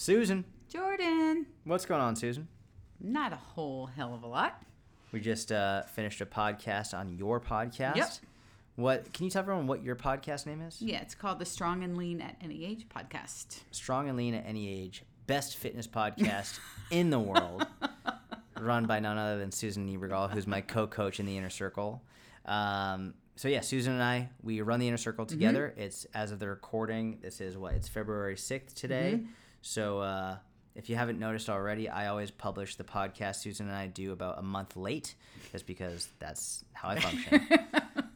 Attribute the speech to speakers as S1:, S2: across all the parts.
S1: Susan,
S2: Jordan.
S1: what's going on, Susan?
S2: Not a whole hell of a lot.
S1: We just uh, finished a podcast on your podcast.
S2: Yep.
S1: What can you tell everyone what your podcast name is?
S2: Yeah, it's called the Strong and Lean at Any Age podcast.
S1: Strong and Lean at Any Age, best fitness podcast in the world, run by none other than Susan Niebergall, who's my co-coach in the Inner Circle. Um, so yeah, Susan and I, we run the Inner Circle together. It's as of the recording. This is what it's February sixth today. So uh, if you haven't noticed already, I always publish the podcast Susan and I do about a month late, just because that's how I function.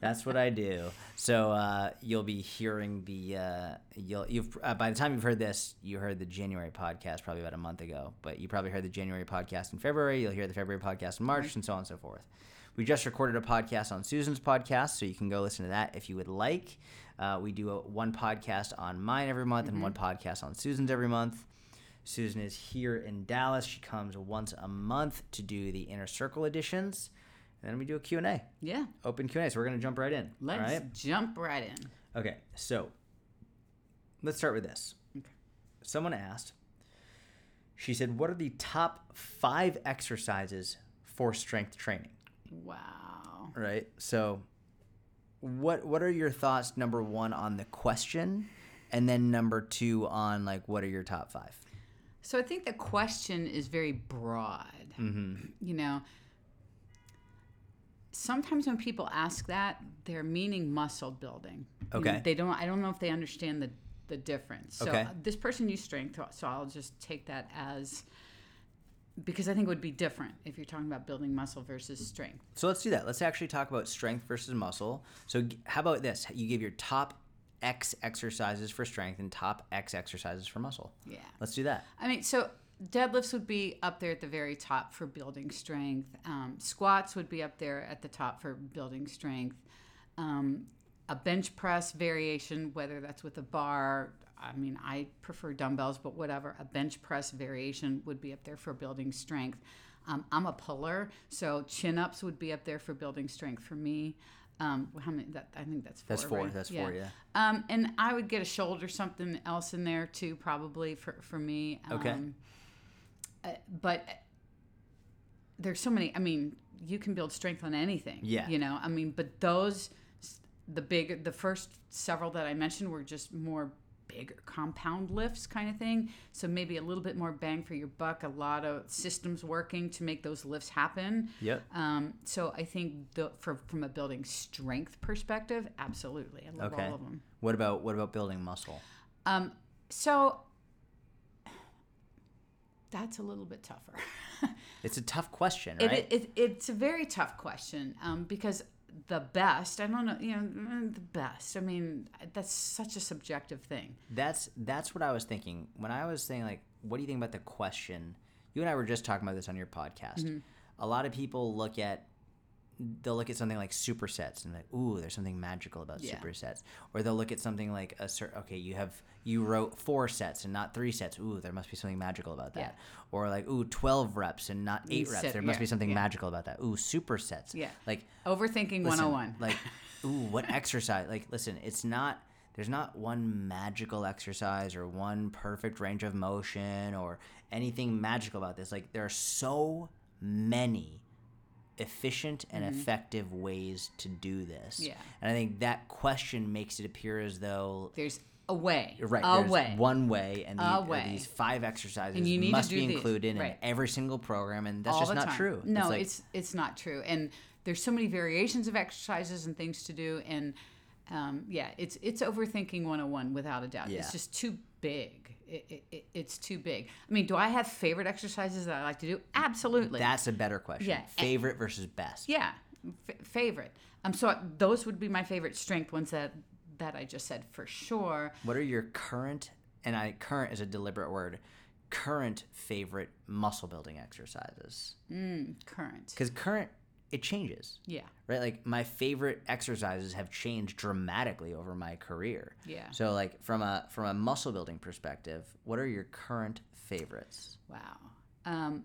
S1: That's what I do. So uh, you'll be hearing the uh, you'll you've uh, by the time you've heard this, you heard the January podcast probably about a month ago. But you probably heard the January podcast in February. You'll hear the February podcast in March, and so on and so forth. We just recorded a podcast on Susan's podcast, so you can go listen to that if you would like. Uh, we do a, one podcast on mine every month and one podcast on Susan's every month. Susan is here in Dallas. She comes once a month to do the Inner Circle editions, and then we do a Q&A
S2: Yeah,
S1: open Q&A. So we're going to jump right in.
S2: let's
S1: right?
S2: jump right in.
S1: Okay, so let's start with this.
S2: Okay.
S1: Someone asked, she said, What are the top five exercises for strength training?
S2: Wow.
S1: Right? So, what what are your thoughts, number one, on the question? And then number two, on like, what are your top five?
S2: So I think the question is very broad.
S1: Mm-hmm.
S2: You know, sometimes when people ask that, they're meaning muscle building. You know,
S1: Okay.
S2: they don't. I don't know if they understand the the difference. So
S1: Okay.
S2: this person used strength, so I'll just take that as because I think it would be different if you're talking about building muscle versus strength.
S1: So let's do that. Let's actually talk about strength versus muscle. So how about this? You give your top X exercises for strength and top X exercises for muscle.
S2: Yeah.
S1: Let's do that.
S2: I mean, so deadlifts would be up there at the very top for building strength. Um, squats would be up there at the top for building strength. Um, a bench press variation, whether that's with a bar, I mean, I prefer dumbbells, but whatever. A bench press variation would be up there for building strength. Um, I'm a puller, so chin ups would be up there for building strength for me. Um, how many? That I think that's four.
S1: That's four.
S2: right?
S1: That's four, yeah.
S2: Um, and I would get a shoulder something else in there too, probably for for me.
S1: Okay.
S2: Um, uh, but there's so many. I mean, you can build strength on anything.
S1: Yeah.
S2: You know, I mean, but those, the big, the first several that I mentioned were just more bigger compound lifts kind of thing. So maybe a little bit more bang for your buck. A lot of systems working to make those lifts happen.
S1: Yep.
S2: Um, so I think the, for, from a building strength perspective, absolutely, I love
S1: Okay.
S2: all of them.
S1: What about what about building muscle?
S2: Um, so that's a little bit tougher.
S1: It's a tough question,
S2: It,
S1: right?
S2: it, it's a very tough question um, because the best, I don't know, you know, mm, the best. I mean, that's such a subjective thing.
S1: that's that's what I was thinking when I was saying like, what do you think about the question? You and I were just talking about this on your podcast.
S2: Mm-hmm.
S1: A lot of people look at they'll look at something like supersets and like, ooh, there's something magical about
S2: Yeah.
S1: supersets. Or they'll look at something like a certain okay, you have you wrote four sets and not three sets. Ooh, there must be something magical about that.
S2: Yeah.
S1: Or like, ooh, twelve reps and not eight reps.
S2: set-
S1: there must
S2: yeah,
S1: be something magical about that. Ooh, supersets.
S2: Yeah.
S1: Like
S2: Overthinking
S1: Listen,
S2: 101.
S1: Like, ooh, what exercise? Like, listen, it's not. There's not one magical exercise or one perfect range of motion or anything magical about this. Like, there are so many efficient and effective ways to do this.
S2: Mm-hmm. Yeah.
S1: And I think that question makes it appear as though
S2: There's a way.
S1: right
S2: A
S1: there's
S2: way.
S1: one way and the,
S2: A way.
S1: these five exercises
S2: And you need to
S1: must
S2: do
S1: be
S2: these,
S1: included
S2: right.
S1: in every single program and that's
S2: all
S1: just not
S2: time.
S1: true.
S2: No,
S1: like-
S2: it's it's not true. And there's so many variations of exercises and things to do. And um, yeah, it's it's overthinking 101 without a doubt.
S1: Yeah.
S2: It's just too big. It, it, it, it's too big. I mean, do I have favorite exercises that I like to do? Absolutely.
S1: that's a better question.
S2: Yeah,
S1: Favorite versus best.
S2: yeah, f- favorite. Um, so those would be my favorite strength ones that that I just said for sure.
S1: What are your current and I current is a deliberate word, current favorite muscle building exercises?
S2: Mm, current.
S1: Because current it changes,
S2: Yeah.
S1: right? Like my favorite exercises have changed dramatically over my career.
S2: Yeah.
S1: So like from a from a muscle building perspective, what are your current favorites?
S2: Wow. Um,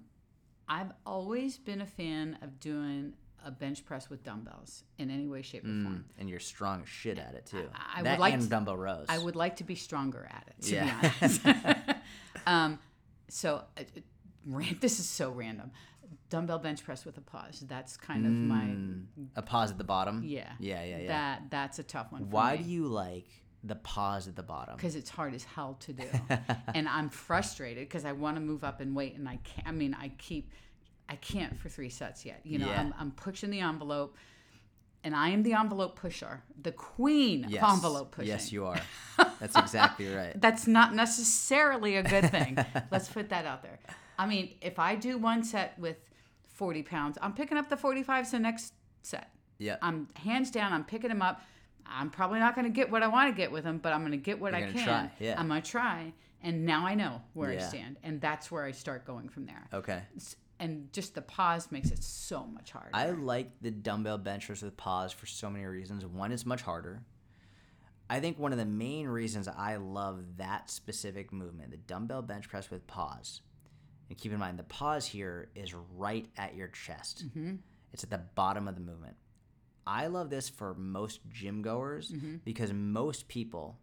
S2: I've always been a fan of doing a bench press with dumbbells in any way, shape, or form.
S1: And you're strong as shit at it too.
S2: I- I
S1: that
S2: would like
S1: and
S2: to-
S1: dumbbell rows.
S2: I would like to be stronger at it, to
S1: Yeah.
S2: be honest. um, so uh, uh, ran, this is so random. Dumbbell bench press with a pause. That's kind of my
S1: Mm, a pause at the bottom.
S2: yeah.
S1: Yeah, yeah, yeah.
S2: That that's a tough one. For
S1: Why
S2: me.
S1: do you like the pause at the bottom?
S2: because it's hard as hell to do and i'm frustrated because i want to move up and weight and i can't i mean i keep i can't for three sets yet you know
S1: Yeah.
S2: I'm, I'm pushing the envelope and i am the envelope pusher the queen
S1: Yes.
S2: of envelope pushing
S1: Yes, you are. That's exactly right.
S2: that's not necessarily a good thing let's put that out there i mean if i do one set with 40 pounds i'm picking up the 45s the next set
S1: Yeah.
S2: I'm hands down. I'm picking them up. I'm probably not going to get what I want to get with them, but I'm going to get what
S1: You're
S2: I can.
S1: try, yeah.
S2: I'm going to try, and now I know where I stand, and that's where I start going from there.
S1: Okay.
S2: And just the pause makes it so much harder.
S1: I like the dumbbell bench press with pause for so many reasons. One, it's much harder. I think one of the main reasons I love that specific movement, the dumbbell bench press with pause, and keep in mind the pause here is right at your chest.
S2: Mm-hmm.
S1: It's at the bottom of the movement. I love this for most gym goers
S2: Mm-hmm.
S1: because most people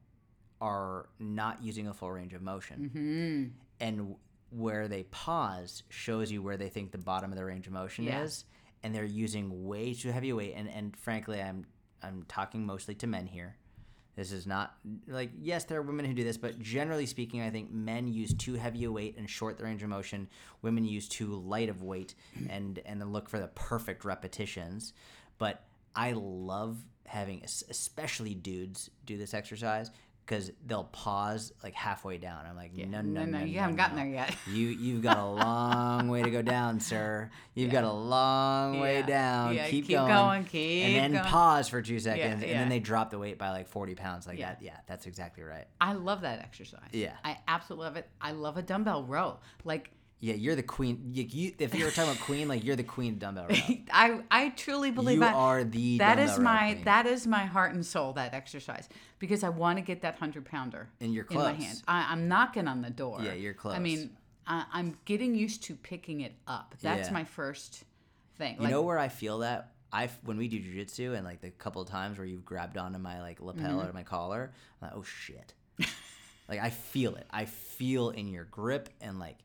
S1: are not using a full range of motion.
S2: hmm
S1: and where they pause shows you where they think the bottom of the range of motion
S2: Yeah.
S1: is and they're using way too heavy weight and, and frankly i'm i'm talking mostly to men here this is not like yes there are women who do this but generally speaking i think men use too heavy a weight and short the range of motion. Women use too light of weight and and then look for the perfect repetitions. But i love having especially dudes do this exercise because they'll pause like halfway down i'm like no no no,
S2: you
S1: no,
S2: haven't gotten
S1: no.
S2: there yet.
S1: You you've got a long way to go down, sir. You've got a long way
S2: Yeah.
S1: down.
S2: Yeah,
S1: keep,
S2: keep
S1: going.
S2: going, keep
S1: and then
S2: going.
S1: pause for two seconds, and
S2: yeah.
S1: then they drop the weight by like forty pounds. Like
S2: Yeah.
S1: that. Yeah, that's exactly right.
S2: I love that exercise.
S1: Yeah.
S2: I absolutely love it. I love a dumbbell row. Like
S1: Yeah, you're the queen. You, you, if you were talking about queen, like you're the queen of dumbbell row.
S2: I I truly believe
S1: you
S2: that.
S1: are the
S2: That
S1: dumbbell
S2: is my
S1: queen.
S2: that is my heart and soul that exercise because I want to get that hundred pounder
S1: And you're
S2: in my hand. I, I'm knocking on the door.
S1: Yeah, you're close.
S2: I mean, I, I'm getting used to picking it up. That's
S1: Yeah.
S2: my first thing.
S1: You know where I feel that I when we do jujitsu and like the couple of times where you've grabbed onto my like lapel
S2: Mm-hmm.
S1: or my collar, I'm like, oh shit. like I feel it. I feel in your grip and like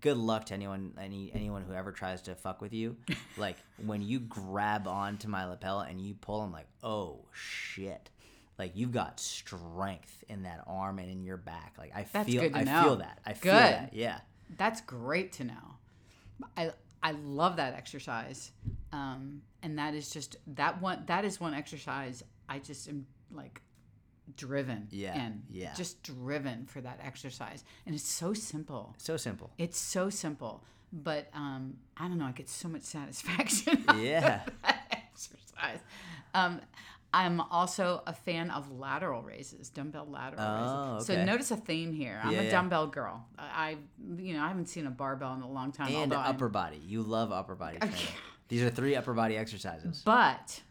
S1: good luck to anyone any anyone who ever tries to fuck with you. like when you grab onto my lapel and you pull, I'm like, oh shit. Like you've got strength in that arm and in your back. Like I
S2: That's
S1: feel I
S2: know.
S1: feel that. I feel
S2: Good.
S1: that. Yeah.
S2: That's great to know. I I love that exercise, um, and that is just that one. That is one exercise I just am like driven.
S1: Yeah,
S2: in.
S1: yeah.
S2: Just driven for that exercise, and it's so simple.
S1: So simple.
S2: It's so simple, but um, I don't know. I get so much satisfaction.
S1: Yeah.
S2: that exercise. Um, I'm also a fan of lateral raises, dumbbell lateral
S1: Oh,
S2: raises.
S1: okay.
S2: So notice a theme here. I'm
S1: Yeah,
S2: a
S1: yeah.
S2: dumbbell girl. I, you know, I haven't seen a barbell in a long time.
S1: and
S2: although I'm-
S1: upper body. You love upper body training. These are three upper body exercises.
S2: But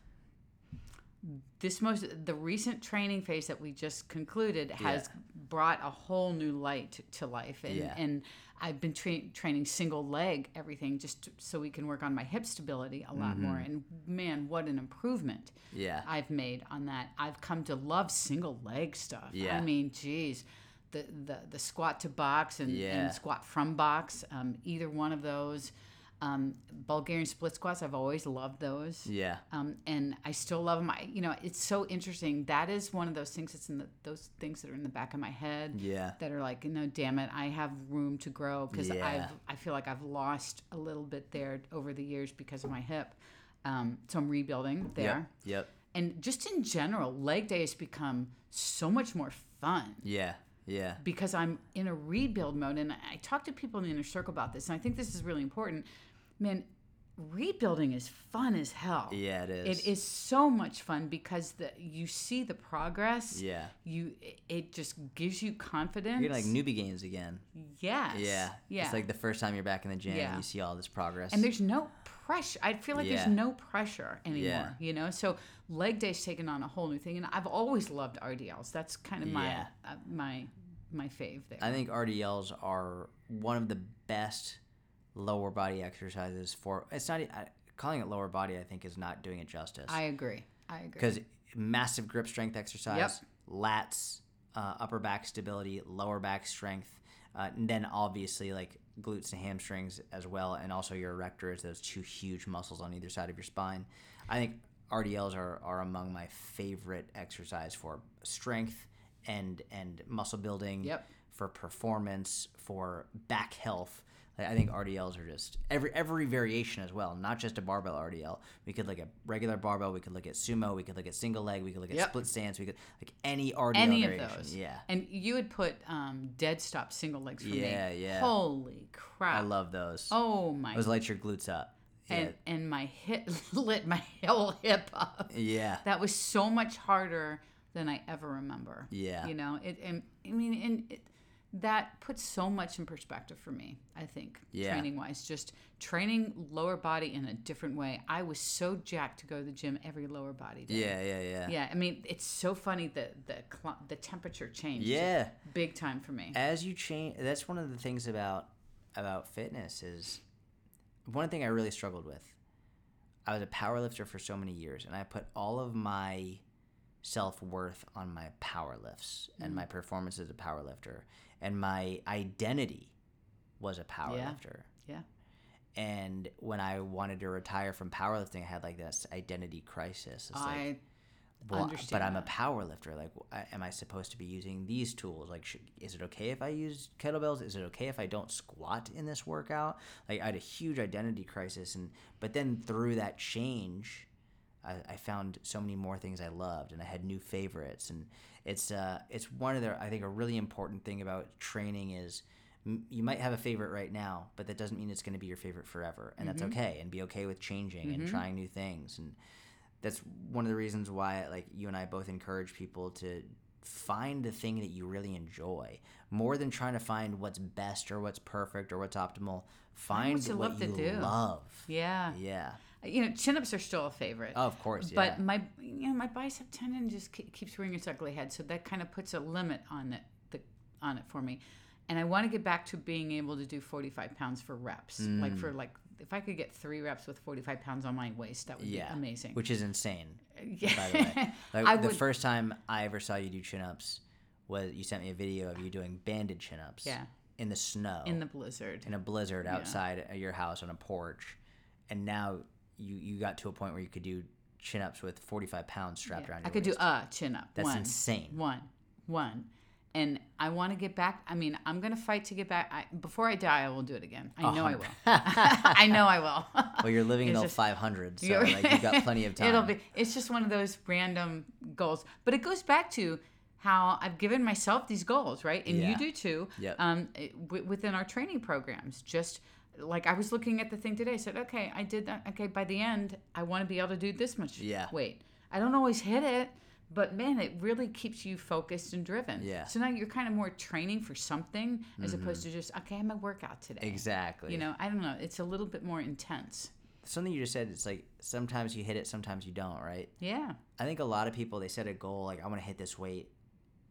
S2: this most the recent training phase that we just concluded has brought a whole new light to, life, and
S1: Yeah.
S2: and I've been tra- training single leg everything just to- so we can work on my hip stability a lot more.
S1: Mm-hmm.
S2: And man, what an improvement
S1: Yeah.
S2: I've made on that. I've come to love single leg stuff.
S1: Yeah.
S2: I mean, geez. The, the, the squat to box and,
S1: Yeah.
S2: and squat from box, um, either one of those. Um, Bulgarian split squats, I've always loved those
S1: Yeah.
S2: um, and I still love them. I, you know, it's so interesting. That is one of those things that's in the those things that are in the back of my head
S1: Yeah.
S2: that are like, no, damn it, I have room to grow because
S1: Yeah.
S2: I've I feel like I've lost a little bit there over the years because of my hip. Um, so I'm rebuilding there,
S1: Yep. Yep.
S2: and just in general, leg day has become so much more fun
S1: Yeah. Yeah.
S2: because I'm in a rebuild mode. And I talk to people in the inner circle about this, and I think this is really important. Man, rebuilding is fun as hell.
S1: Yeah, it is.
S2: It is so much fun because the you see the progress.
S1: Yeah.
S2: You it just gives you confidence.
S1: You're like newbie gains again.
S2: yes.
S1: Yeah.
S2: Yeah.
S1: It's like the first time you're back in the gym
S2: Yeah.
S1: and you see all this progress.
S2: and there's no pressure. I feel like
S1: Yeah.
S2: there's no pressure anymore.
S1: Yeah.
S2: You know, so leg day's taken on a whole new thing, and I've always loved RDLs. That's kind of my uh, my my fave there.
S1: I think RDLs are one of the best lower body exercises for. It's not I, calling it lower body. I think is not doing it justice.
S2: I agree. I agree.
S1: because massive grip strength exercise, lats, uh, upper back stability, lower back strength. Uh, and then obviously like glutes and hamstrings as well, and also your erectors, those two huge muscles on either side of your spine. I think RDLs are, are among my favorite exercise for strength and and muscle building.
S2: Yep.
S1: For performance, for back health. Like, I think RDLs are just every every variation as well, not just a barbell RDL. We could look at regular barbell, we could look at sumo, we could look at single leg, we could look at
S2: Yep.
S1: split stance, we could like any RDL
S2: Any of those.
S1: Yeah.
S2: And you would put um, dead stop single legs for
S1: Yeah,
S2: me.
S1: yeah.
S2: Holy crap.
S1: I love those.
S2: Oh my.
S1: Those light your glutes up. Yeah.
S2: and and my hip lit my whole hip up.
S1: yeah.
S2: That was so much harder than I ever remember.
S1: Yeah.
S2: You know, it. And, I mean, and it, that puts so much in perspective for me. I think
S1: Yeah.
S2: training wise, just training lower body in a different way. I was so jacked to go to the gym every lower body day.
S1: Yeah, yeah, yeah.
S2: Yeah, I mean, it's so funny that the the temperature changed.
S1: Yeah.
S2: big time for me.
S1: As you change, that's one of the things about about fitness is one thing I really struggled with. I was a power lifter for so many years, and I put all of my self worth on my power lifts and mm. my performance as a power lifter, and my identity was a power
S2: Yeah.
S1: lifter.
S2: Yeah,
S1: And when I wanted to retire from powerlifting, I had like this identity crisis. It's like,
S2: I
S1: well, but I'm a
S2: that.
S1: power lifter. Like, am I supposed to be using these tools? Like, should, is it okay if I use kettlebells? Is it okay if I don't squat in this workout? Like, I had a huge identity crisis, and but then through that change, I, I found so many more things I loved, and I had new favorites, and it's uh, it's one of the I think a really important thing about training is. m- You might have a favorite right now, but that doesn't mean it's going to be your favorite forever, and that's okay. And be okay with changing and trying new things. And that's one of the reasons why like you and I both encourage people to find the thing that you really enjoy more than trying to find what's best or what's perfect or what's optimal find
S2: what you
S1: what
S2: love
S1: you love
S2: yeah.
S1: yeah
S2: You know, chin ups are still a favorite.
S1: oh, of course yeah
S2: But my, you know, my bicep tendon just ke- keeps rearing its ugly head, so that kind of puts a limit on it, the, on it for me. And I want to get back to being able to do 45 pounds for reps, like
S1: Mm.
S2: for like if I could get three reps with 45 pounds on my waist, that would
S1: yeah
S2: be amazing.
S1: which is insane
S2: yeah.
S1: by the way like the
S2: would-
S1: first time i ever saw you do chin-ups was you sent me a video of you doing banded chin-ups
S2: Yeah.
S1: in the snow
S2: in the blizzard.
S1: in a blizzard outside of your house on a porch, and now you you got to a point where you could do chin ups with forty five pounds strapped around.
S2: Yeah.
S1: around.
S2: I could do a chin up.
S1: That's
S2: one,
S1: insane.
S2: One, one, and I want to get back. I mean, I'm gonna fight to get back. I, before I die, I will do it again. I know I will. I know I will.
S1: Well, you're living until five hundred, so
S2: You're-
S1: like you've got plenty of time.
S2: It'll be. It's just one of those random goals, but it goes back to how I've given myself these goals, right? And
S1: Yeah.
S2: you do too.
S1: Yep.
S2: Um, wi- within our training programs, just like I was looking at the thing today, I said, okay, I did that. Okay, by the end, I want to be able to do this much
S1: Yeah.
S2: weight. I don't always hit it, but man, it really keeps you focused and driven.
S1: Yeah. Mm-hmm.
S2: So now you're kind of more training for something as opposed to just okay, I'm a workout today.
S1: exactly.
S2: You know, I don't know. It's a little bit more intense.
S1: something you just said. It's like sometimes you hit it, sometimes you don't. Right?
S2: Yeah.
S1: I think a lot of people they set a goal like I want to hit this weight,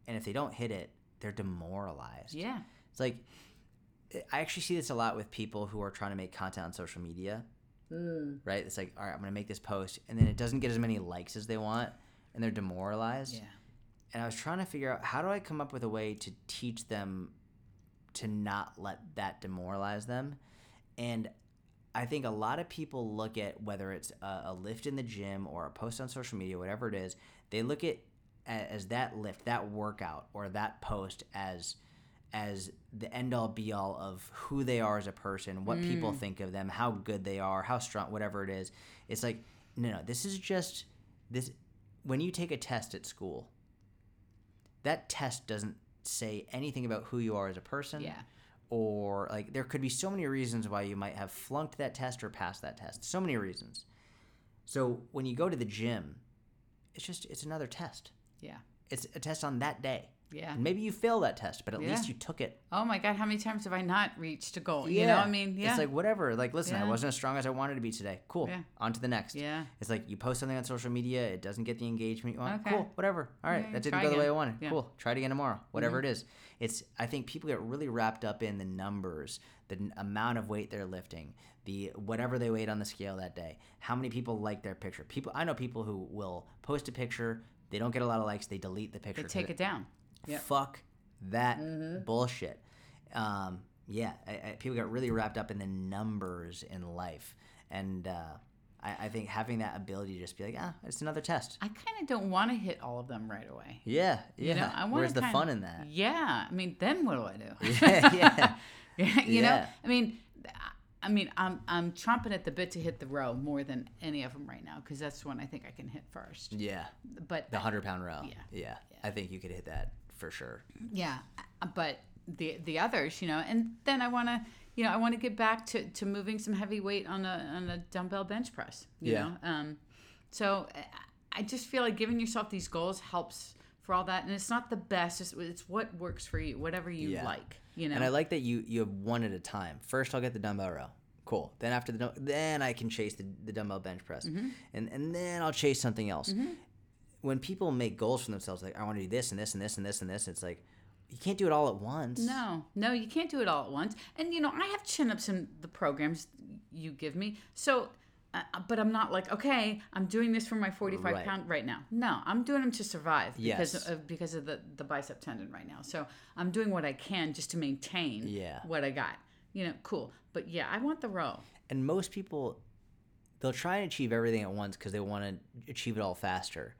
S1: and if they don't hit it, they're demoralized.
S2: Yeah.
S1: It's like I actually see this a lot with people who are trying to make content on social media. Mm. Right? It's like, all right, I'm gonna make this post, and then it doesn't get as many likes as they want, and they're demoralized.
S2: Yeah.
S1: And I was trying to figure out how do I come up with a way to teach them to not let that demoralize them. And I think a lot of people look at whether it's a, a lift in the gym or a post on social media, whatever it is, they look at as that lift, that workout, or that post as as the end all be all of who they are as a person, what people mm. think of them, how good they are, how strong, whatever it is. It's like no, no, this is just this. When you take a test at school, that test doesn't say anything about who you are as a person
S2: Yeah.
S1: or like there could be so many reasons why you might have flunked that test or passed that test so many reasons so when you go to the gym it's just it's another test
S2: Yeah.
S1: it's a test on that day
S2: Yeah.
S1: and maybe you fail that test but at least you took it
S2: Oh my God, how many times have I not reached a goal? You know, I mean, yeah.
S1: it's like whatever like listen i wasn't as strong as i wanted to be today cool
S2: Yeah.
S1: on to the next
S2: yeah.
S1: it's like you post something on social media, it doesn't get the engagement you want.
S2: Okay.
S1: Cool, whatever. All right,
S2: Yeah,
S1: that didn't go the way I wanted.
S2: Yeah. Mm-hmm.
S1: Cool, try it again tomorrow. Whatever it is, it's. I think people get really wrapped up in the numbers, the amount of weight they're lifting, the whatever they weighed on the scale that day, how many people like their picture. People, I know people who will post a picture, they don't get a lot of likes, they delete the picture.
S2: They take it down. Yep.
S1: Fuck that bullshit. um, yeah, I, I, people got really wrapped up in the numbers in life, and uh, I, I think having that ability to just be like, ah, it's another test.
S2: I kind of don't want to hit all of them right away.
S1: Yeah, yeah.
S2: You know, I
S1: Where's the fun in that?
S2: Yeah, I mean, then what do I do?
S1: yeah, yeah.
S2: Yeah, you know, I mean, I mean, I'm I'm chomping at the bit to hit the row more than any of them right now because that's one I think I can hit first.
S1: Yeah,
S2: But
S1: the hundred pound row.
S2: Yeah.
S1: yeah, I think you could hit that for sure.
S2: yeah, uh, but the the others, you know, and then I want to, you know, I want to get back to, to moving some heavy weight on a on a dumbbell bench press. You
S1: Yeah.
S2: know, um, so uh, I just feel like giving yourself these goals helps for all that, and it's not the best. It's, it's what works for you, whatever you
S1: Yeah.
S2: like. You know,
S1: And I like that you you have one at a time. First, I'll get the dumbbell row. Cool. Then after the then I can chase the, the dumbbell bench press,
S2: Mm-hmm.
S1: and and then I'll chase something else. When people make goals for themselves, like I want to do this and this and this and this and this, it's like you can't do it all at once.
S2: No, no, you can't do it all at once. And you know, I have chin ups in the programs you give me. So, uh, but I'm not like, okay, I'm doing this for my 45
S1: Right.
S2: pound right now. No, I'm doing them to survive because
S1: Yes.
S2: of because of the the bicep tendon right now. So I'm doing what I can just to maintain
S1: Yeah.
S2: what I got. You know, cool. But yeah, I want the row.
S1: And most people, they'll try and achieve everything at once because they want to achieve it all faster.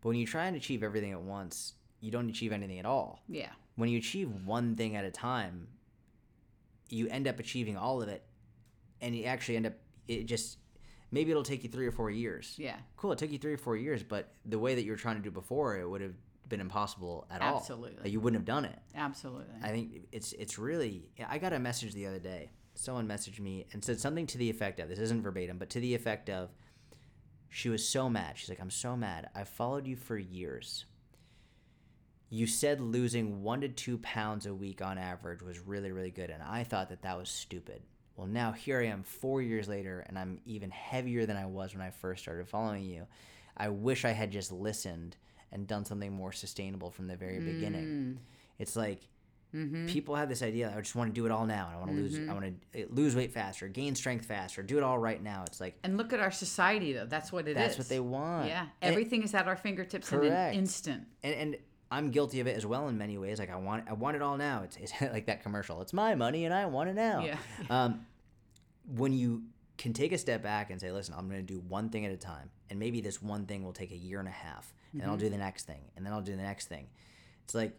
S1: But when you try and achieve everything at once, you don't achieve anything at all.
S2: Yeah,
S1: when you achieve one thing at a time, you end up achieving all of it, and you actually end up it just maybe it'll take you three or four years.
S2: yeah,
S1: Cool, it took you three or four years, but the way that you were trying to do before, it would have been impossible at all.
S2: Absolutely.
S1: Like, you wouldn't have done it.
S2: absolutely.
S1: I think it's it's really. I got a message the other day. Someone messaged me and said something to the effect of this isn't verbatim, but to the effect of she was so mad. She's like, I'm so mad. I followed you for years. You said losing one to two pounds a week on average was really, really good, and I thought that that was stupid. Well, now here I am four years later, and I'm even heavier than I was when I first started following you. I wish I had just listened and done something more sustainable from the very beginning. Hmm. It's like people have this idea. I just want to do it all now. and I want to lose. I want to lose weight faster, gain strength faster, do it all right now. It's like
S2: and look at our society though. That's what it is.
S1: that's what they want.
S2: Yeah,
S1: And-
S2: everything is at our fingertips in an instant.
S1: and, and I'm guilty of it as well in many ways. Like I want, I want it all now. It's, it's like that commercial. It's my money and I want it now.
S2: Yeah.
S1: Um, when you can take a step back and say, listen, I'm going to do one thing at a time, and maybe this one thing will take a year and a half, and then I'll do
S2: Mm-hmm.
S1: the next thing, and then I'll do the next thing. It's like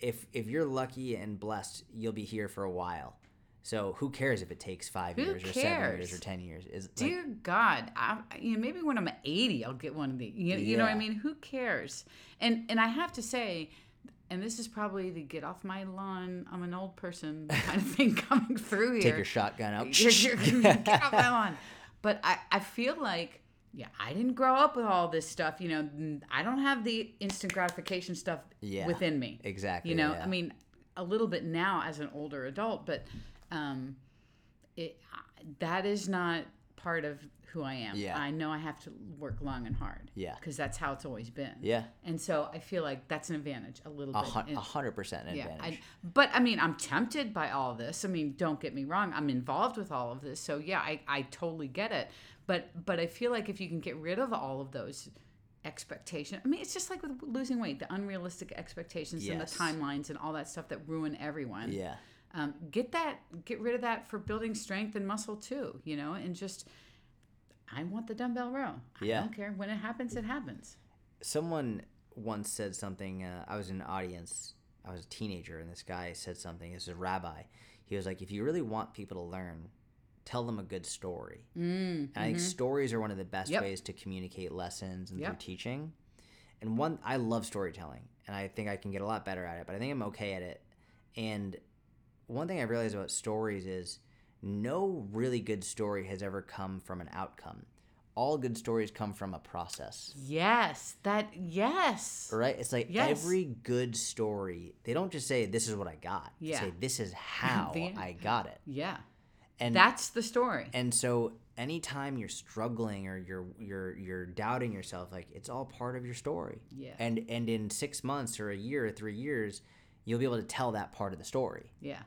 S1: if if you're lucky and blessed, you'll be here for a while. So who cares if it takes five
S2: Who
S1: years or seven years or ten years? Is like,
S2: Dear God, I, you know, maybe when I'm 80, I'll get one of these. You, you know what I mean? Who cares? And and I have to say, and this is probably the get off my lawn, I'm an old person kind of thing coming through here.
S1: take your shotgun out.
S2: Get off my lawn. But I, I feel like, yeah, I didn't grow up with all this stuff. You know, I don't have the instant gratification stuff
S1: Yeah,
S2: within me.
S1: exactly,
S2: You know,
S1: yeah.
S2: I mean, a little bit now as an older adult, but um, it that is not part of who I am.
S1: Yeah.
S2: I know I have to work long and hard.
S1: Yeah.
S2: Because that's how it's always been.
S1: yeah,
S2: And so I feel like that's an advantage a little
S1: a
S2: bit.
S1: hun- a hundred percent an
S2: yeah,
S1: advantage.
S2: I, but I mean, I'm tempted by all this. I mean, don't get me wrong. I'm involved with all of this, so yeah, I, I totally get it. But but I feel like if you can get rid of all of those expectations, I mean, it's just like with losing weight, the unrealistic expectations and the timelines and all that stuff that ruin everyone.
S1: yeah.
S2: Um, get that, get rid of that for building strength and muscle too. You know, and just. I want the dumbbell row. I
S1: Yeah.
S2: don't care when it happens. It happens.
S1: someone once said something. Uh, I was in an audience. I was a teenager, and this guy said something. This is a rabbi. He was like, "If you really want people to learn, tell them a good story."
S2: Mm,
S1: And I think stories are one of the best
S2: Yep.
S1: ways to communicate lessons and
S2: Yep.
S1: through teaching. And one, I love storytelling, and I think I can get a lot better at it. But I think I'm okay at it. And one thing I realized about stories is no really good story has ever come from an outcome. All good stories come from a process.
S2: Yes, that yes.
S1: Right? It's like
S2: Yes.
S1: every good story, they don't just say, This is what I got. They
S2: Yeah.
S1: say, This is how I got it.
S2: Yeah.
S1: And
S2: That's the story.
S1: and so anytime you're struggling or you're you're you're doubting yourself, like it's all part of your story.
S2: Yeah.
S1: And and in six months or a year or three years, you'll be able to tell that part of the story.
S2: Yeah.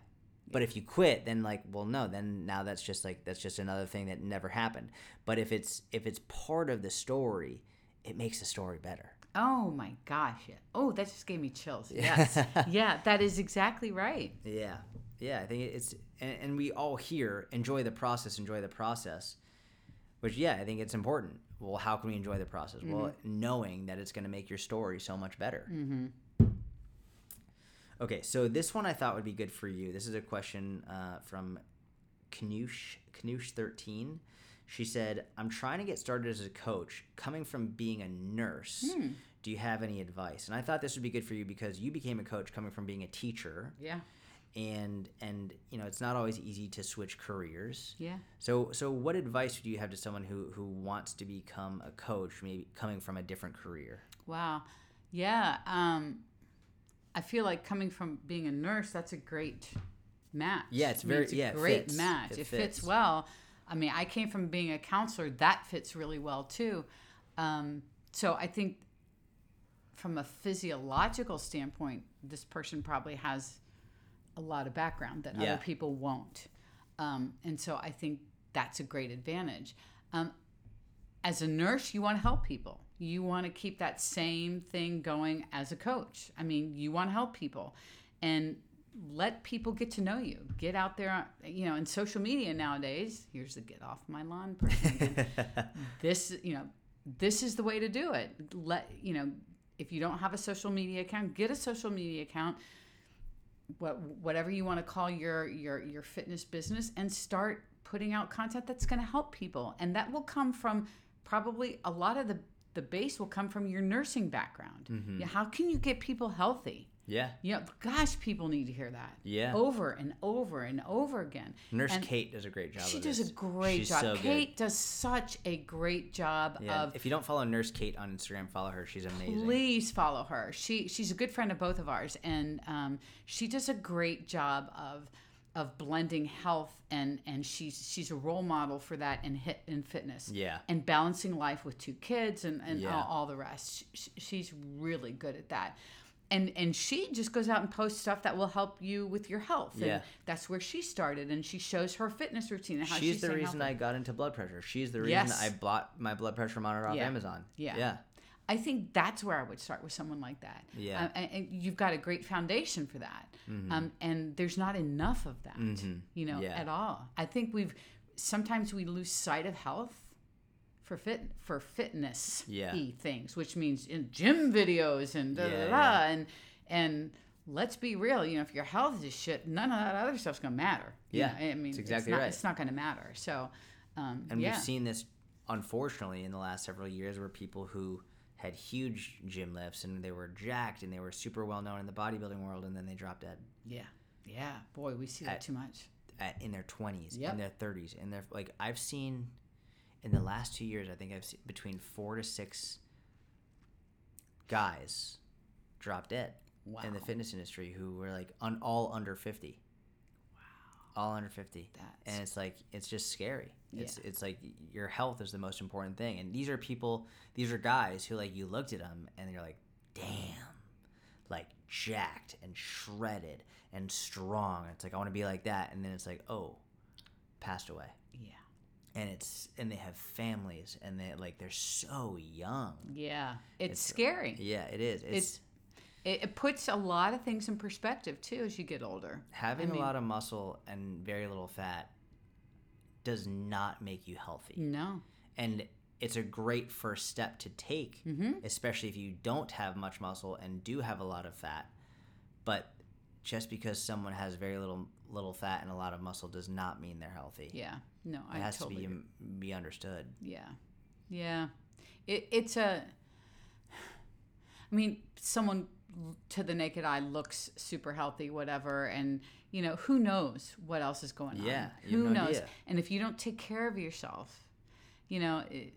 S1: But if you quit, then like, well, no, then now that's just like that's just another thing that never happened. But if it's if it's part of the story, it makes the story better.
S2: Oh my gosh. Yeah. Oh, that just gave me chills. Yes. yeah, that is exactly right.
S1: Yeah, yeah. I think it's and, and we all here enjoy the process, enjoy the process. Which yeah, I think it's important. Well, how can we enjoy the process? Well, knowing that it's going to make your story so much better.
S2: Mm-hmm.
S1: Okay, so this one I thought would be good for you. This is a question uh, from Knoosh Knoosh thirteen. She said, "I'm trying to get started as a coach, coming from being a nurse.
S2: Hmm.
S1: Do you have any advice?" And I thought this would be good for you because you became a coach coming from being a teacher,
S2: Yeah.
S1: And and you know it's not always easy to switch careers.
S2: Yeah.
S1: So so what advice would you have to someone who who wants to become a coach, maybe coming from a different career?
S2: Wow. Yeah. Um, I feel like coming from being a nurse, that's a great match.
S1: Yeah, it's
S2: I mean,
S1: very-
S2: a
S1: yeah, it
S2: great
S1: fits.
S2: match.
S1: It
S2: It, fits.
S1: fits.
S2: well. I mean, I came from being a counselor. That fits really well too. Um, so I think from a physiological standpoint, this person probably has a lot of background that
S1: Yeah.
S2: other people won't. Um, and so I think that's a great advantage. Um, as a nurse, you want to help people. You want to keep that same thing going as a coach. I mean, you want to help people and let people get to know you. Get out there, you know, in social media nowadays. Here's the get off my lawn person. this, you know, this is the way to do it. Let, you know, if you don't have a social media account, get a social media account what whatever you want to call your your your fitness business and start putting out content that's going to help people. And that will come from probably a lot of the the base will come from your nursing background. Yeah how can you get people healthy
S1: Yeah,
S2: yeah gosh people need to hear that
S1: Yeah.
S2: over and over and over again
S1: Nurse
S2: And
S1: Kate does a great job.
S2: she does
S1: this.
S2: a great
S1: She's
S2: job
S1: so good.
S2: kate does such a great job
S1: Yeah,
S2: of
S1: if you don't follow Nurse Kate on Instagram, follow her. She's amazing.
S2: Please follow her. She she's a good friend of both of ours, and um, she does a great job of of blending health and and she's she's a role model for that in hit in fitness.
S1: Yeah.
S2: and balancing life with two kids and and
S1: Yeah.
S2: all, all the rest. She, she's really good at that. And, and she just goes out and posts stuff that will help you with your health. And
S1: Yeah.
S2: that's where she started. And she shows her fitness routine and how
S1: She's,
S2: she's,
S1: the reason
S2: healthy.
S1: I got into blood pressure. She's the reason
S2: Yes.
S1: I bought my blood pressure monitor off
S2: Yeah.
S1: Amazon.
S2: Yeah.
S1: Yeah.
S2: I think that's where I would start with someone like that.
S1: Yeah.
S2: Uh, and, and you've got a great foundation for that. Um, and there's not enough of that, you know,
S1: Mm-hmm. Yeah.
S2: at all. I think we've sometimes we lose sight of health for fit for fitness
S1: Yeah.
S2: things, which means in gym videos and da, da,
S1: Yeah,
S2: da,
S1: yeah.
S2: and and let's be real, you know, if your health is shit, none of that other stuff's gonna matter. you
S1: Yeah,
S2: know? I mean,
S1: it's exactly
S2: not,
S1: right.
S2: It's not gonna matter. So, um,
S1: And
S2: yeah.
S1: we've seen this, unfortunately, in the last several years where people who had huge gym lifts and they were jacked and they were super well known in the bodybuilding world and then they dropped dead
S2: yeah, yeah, boy, we see that
S1: At-
S2: too much.
S1: at, in their 20s,
S2: Yep.
S1: in their 30s. And they're like, I've seen in the last two years, I think I've seen between four to six guys drop dead in the fitness industry who were like un, all under 50. Wow. All under 50.
S2: That's-
S1: and it's like, it's just scary. It's, it's like your health is the most important thing. And these are people, these are guys who like, you looked at them and you're like, damn, like jacked and shredded and strong. It's like, I want to be like that. And then it's like, oh, passed away
S2: Yeah.
S1: And it's and they have families and they like they're so young.
S2: Yeah, it's,
S1: It's-
S2: scary.
S1: yeah it is. It's,
S2: It's it, puts a lot of things in perspective too as you get older.
S1: having
S2: I mean-
S1: a lot of muscle and very little fat does not make you healthy.
S2: No,
S1: and it's a great first step to take
S2: Mm-hmm.
S1: especially if you don't have much muscle and do have a lot of fat. But just because someone has very little little fat and a lot of muscle does not mean they're healthy.
S2: Yeah, no, I it
S1: has
S2: totally.
S1: to be
S2: agree.
S1: be understood
S2: Yeah, yeah. It, it's a. I mean, someone to the naked eye looks super healthy, whatever, and you know who knows what else is going on.
S1: Yeah,
S2: who
S1: no
S2: knows?
S1: idea.
S2: And if you don't take care of yourself, you know, it,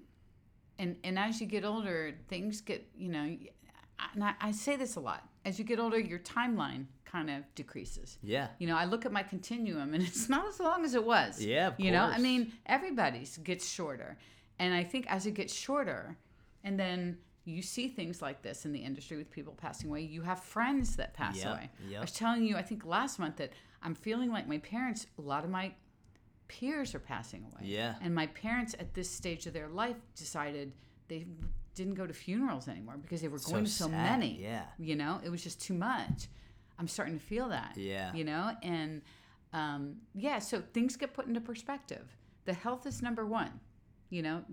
S2: and and as you get older, things get you know. And I, I say this a lot. As you get older, your timeline kind of decreases.
S1: yeah
S2: You know, I look at my continuum and it's not as long as it was.
S1: Yeah, of
S2: You know, I mean, everybody's gets shorter. And I think as it gets shorter, and then you see things like this in the industry with people passing away, you have friends that pass
S1: Yep,
S2: away.
S1: yep.
S2: I was telling you, I think last month that I'm feeling like my parents, a lot of my peers are passing away.
S1: Yeah.
S2: And my parents at this stage of their life decided they didn't go to funerals anymore because they were
S1: So
S2: going to so
S1: sad,
S2: many.
S1: yeah.
S2: You know, it was just too much. I'm starting to feel that.
S1: Yeah.
S2: You know, and um, yeah, so things get put into perspective. The health is number one. You know,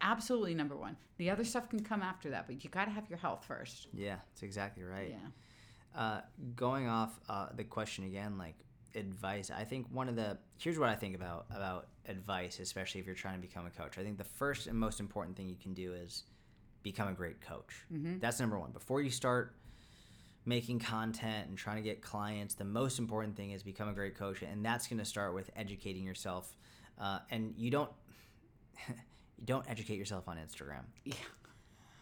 S2: absolutely number one. The other stuff can come after that, but you got to have your health first.
S1: Yeah, that's exactly right.
S2: Yeah.
S1: Uh, going off uh, the question again, like advice, I think one of the here's what I think about about advice, especially if you're trying to become a coach. I think the first and most important thing you can do is become a great coach. That's number one. Before you start making content and trying to get clients, the most important thing is become a great coach, and that's going to start with educating yourself. Uh, and you don't you don't educate yourself on Instagram
S2: Yeah.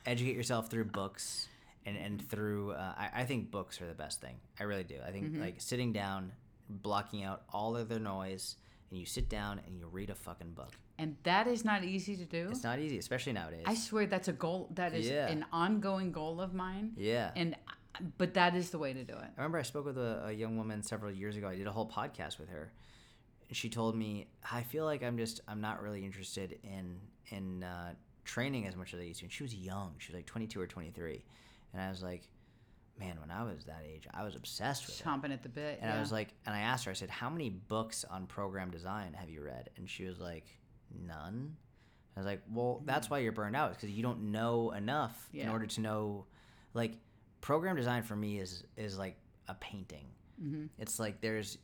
S1: educate yourself through books and, and through uh, I, I think books are the best thing i really do i think like sitting down blocking out all of the noise and you sit down and you read a fucking book
S2: And that is not easy to do.
S1: it's not easy especially nowadays
S2: I swear that's a goal. That is
S1: Yeah.
S2: an ongoing goal of mine.
S1: yeah
S2: And but that is the way to do it.
S1: I remember I spoke with a, a young woman several years ago. I did a whole podcast with her. She told me, I feel like I'm just, I'm not really interested in, in uh, training as much as I used to. And she was young. She was like 22 or 23. And I was like, man, when I was that age, I was obsessed with it.
S2: Chomping at the bit.
S1: And
S2: yeah.
S1: I was like, and I asked her, I said, how many books on program design have you read? And she was like, none. I was like, well, that's why you're burned out, because you don't know enough in order to know, like, program design for me is is like a painting.
S2: Mm-hmm.
S1: It's like there's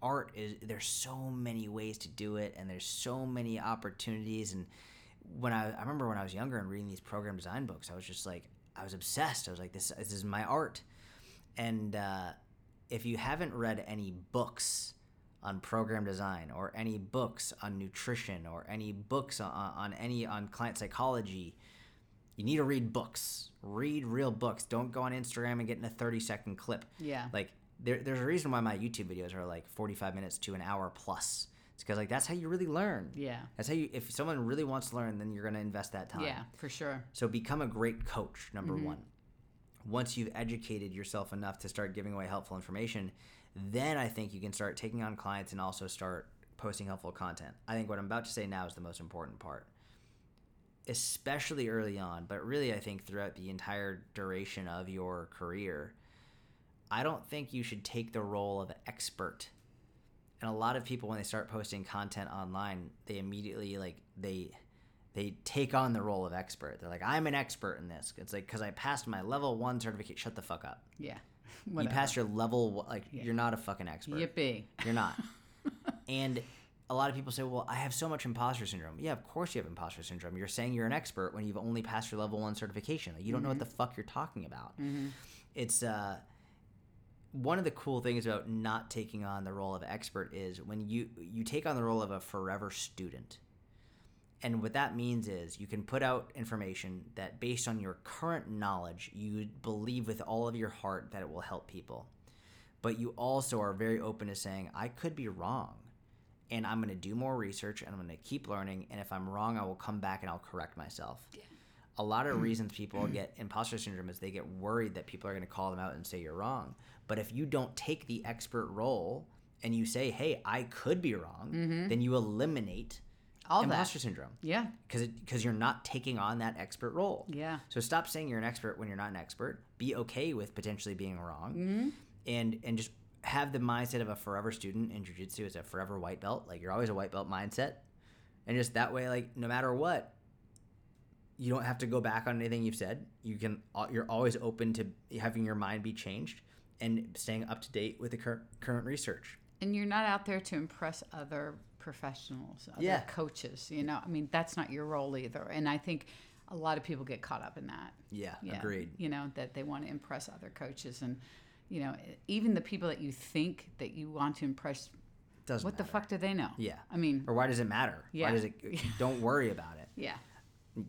S1: art is there's so many ways to do it, and there's so many opportunities. And when I I remember when I was younger and reading these program design books, I was just like, I was obsessed. I was like, this this is my art. And uh, if you haven't read any books on program design or any books on nutrition or any books on, on any on client psychology you need to read books read real books don't go on instagram and get in a 30 second clip
S2: Yeah.
S1: like there, there's a reason why my youtube videos are like 45 minutes to an hour plus it's because like that's how you really learn
S2: Yeah.
S1: that's how you if someone really wants to learn then you're going to invest that time
S2: Yeah, for sure.
S1: so become a great coach, number
S2: Mm-hmm.
S1: one. Once you've educated yourself enough to start giving away helpful information, then I think you can start taking on clients and also start posting helpful content. I think what I'm about to say now is the most important part. Especially early on, but really I think throughout the entire duration of your career, I don't think you should take the role of expert. And a lot of people when they start posting content online, they immediately like they they take on the role of expert. They're like, I'm an expert in this. It's like because I passed my level one certificate. Shut the fuck up.
S2: Yeah.
S1: You passed your level like you're not a fucking expert.
S2: Yippee.
S1: You're not. and a lot of people say, well, I have so much imposter syndrome. Yeah, of course you have imposter syndrome. You're saying you're an expert when you've only passed your level one certification. Like, you don't know what the fuck you're talking about. It's uh, one of the cool things about not taking on the role of expert is when you you take on the role of a forever student. And what that means is you can put out information that based on your current knowledge, you believe with all of your heart that it will help people. But you also are very open to saying, I could be wrong. And I'm going to do more research and I'm going to keep learning. And if I'm wrong, I will come back and I'll correct myself. A lot of mm-hmm. reasons people mm-hmm. get imposter syndrome is they get worried that people are going to call them out and say you're wrong. But if you don't take the expert role and you say, hey, I could be wrong, mm-hmm. then you eliminate
S2: All that.
S1: imposter syndrome
S2: Yeah.
S1: because because you're not taking on that expert role.
S2: Yeah.
S1: So stop saying you're an expert when you're not an expert. Be okay with potentially being wrong,
S2: Mm-hmm.
S1: and and just have the mindset of a forever student in jujitsu as a forever white belt. Like you're always a white belt mindset, and just that way, like no matter what, you don't have to go back on anything you've said. You can uh, you're always open to having your mind be changed and staying up to date with the cur- current research.
S2: And you're not out there to impress other professionals, other
S1: Yeah.
S2: coaches. You know, I mean, that's not your role either. And I think a lot of people get caught up in that.
S1: Yeah,
S2: Yeah.
S1: agreed.
S2: You know, that they want to impress other coaches. And, you know, even the people that you think that you want to impress,
S1: Doesn't
S2: what the fuck do they know?
S1: Yeah.
S2: I mean,
S1: Or why does it matter?
S2: Yeah.
S1: Why does it? Don't worry about it.
S2: yeah.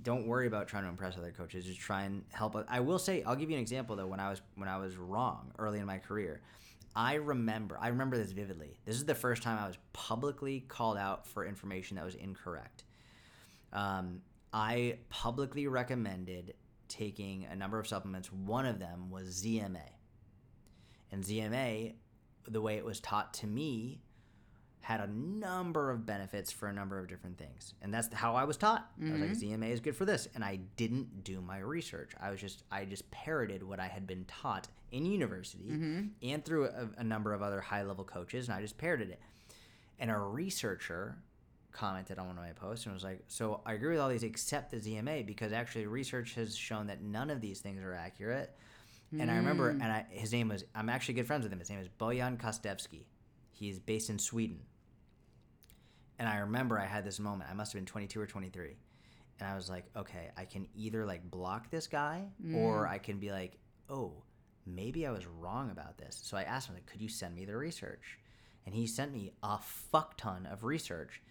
S1: Don't worry about trying to impress other coaches. Just try and help i will say i'll give you an example though when i was when i was wrong early in my career i remember i remember this vividly. This is the first time i was publicly called out for information that was incorrect. Um, i publicly recommended taking a number of supplements. One of them was zma and zma the way it was taught to me had a number of benefits for a number of different things. And that's how I was taught. I was like, mm-hmm. ZMA is good for this. And I didn't do my research. I was just, I just parroted what I had been taught in university mm-hmm. and through a, a number of other high level coaches. And I just parroted it. And a researcher commented on one of my posts and was like, So I agree with all these except the ZMA because actually research has shown that none of these things are accurate. And I remember, mm. and I, his name was, I'm actually good friends with him. His name is Bojan Kostevsky. He's based in Sweden. And I remember I had this moment. I must have been 22 or 23. And I was like, okay, I can either like block this guy or mm. I can be like, oh, maybe I was wrong about this. So I asked him, like, could you send me the research? And he sent me a fuck ton of research.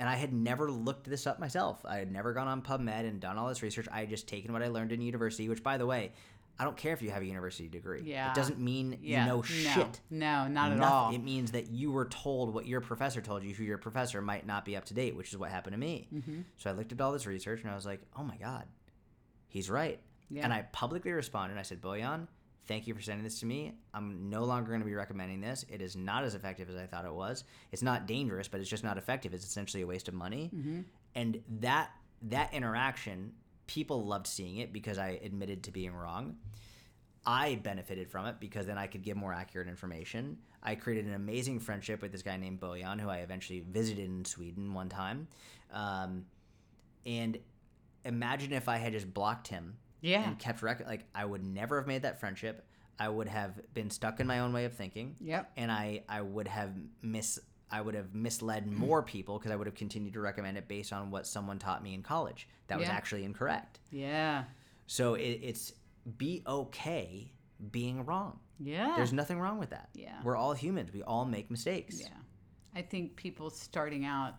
S1: And I had never looked this up myself. I had never gone on PubMed and done all this research. I had just taken what I learned in university, which, by the way, I don't care if you have a university degree.
S2: Yeah.
S1: It doesn't mean
S2: Yeah.
S1: you know
S2: no,
S1: shit.
S2: No, not at
S1: Nothing.
S2: all.
S1: It means that you were told what your professor told you, who your professor might not be up to date, which is what happened to me.
S2: Mm-hmm.
S1: So I looked at all this research and I was like, oh my God, he's right.
S2: Yeah.
S1: And I publicly responded. I said, Bojan, thank you for sending this to me. I'm no longer going to be recommending this. It is not as effective as I thought it was. It's not dangerous, but it's just not effective. It's essentially a waste of money.
S2: Mm-hmm.
S1: And that that interaction, people loved seeing it because I admitted to being wrong. I benefited from it because then I could give more accurate information. I created an amazing friendship with this guy named Bojan, who I eventually visited in Sweden one time. Um, and imagine if I had just blocked him
S2: Yeah.
S1: and kept record. Like I would never have made that friendship. I would have been stuck in my own way of thinking.
S2: Yep.
S1: And I I would have mis I would have misled mm. more people because I would have continued to recommend it based on what someone taught me in college. That was
S2: Yeah.
S1: actually incorrect.
S2: Yeah.
S1: So it, it's be okay being wrong.
S2: Yeah.
S1: There's nothing wrong with that.
S2: Yeah.
S1: We're all humans. We all make mistakes.
S2: Yeah. I think people starting out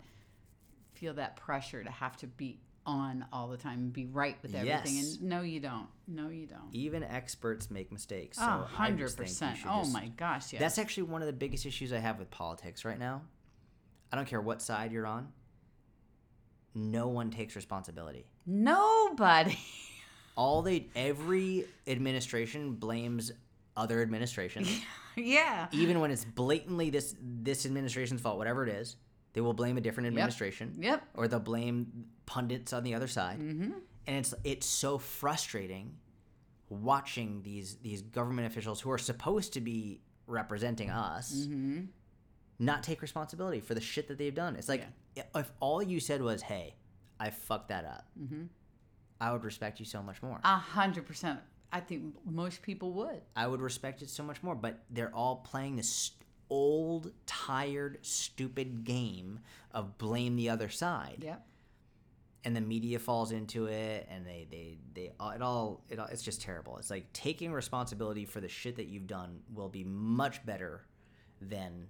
S2: feel that pressure to have to be on all the time and be right with everything.
S1: Yes.
S2: And no, you don't. No, you don't.
S1: Even experts make mistakes. So
S2: Oh,
S1: I just think you
S2: 100%.
S1: should
S2: Oh
S1: just-
S2: my gosh, yes.
S1: That's actually one of the biggest issues I have with politics right now. I don't care what side you're on. No one takes responsibility.
S2: Nobody.
S1: All they every administration blames other administrations.
S2: yeah.
S1: Even when it's blatantly this this administration's fault, whatever it is, they will blame a different administration.
S2: Yep.
S1: Or they'll blame pundits on the other side.
S2: Mm-hmm.
S1: And it's it's so frustrating watching these these government officials who are supposed to be representing us
S2: Mm-hmm.
S1: not take responsibility for the shit that they've done. It's like if all you said was, "Hey, I fucked that up,"
S2: Mm-hmm.
S1: I would respect you so much more.
S2: A hundred percent. I think most people would.
S1: I would respect it so much more. But they're all playing this old, tired, stupid game of blame the other side,
S2: Yep.
S1: and the media falls into it, and they they they uh, it all it all, it's just terrible. It's like taking responsibility for the shit that you've done will be much better than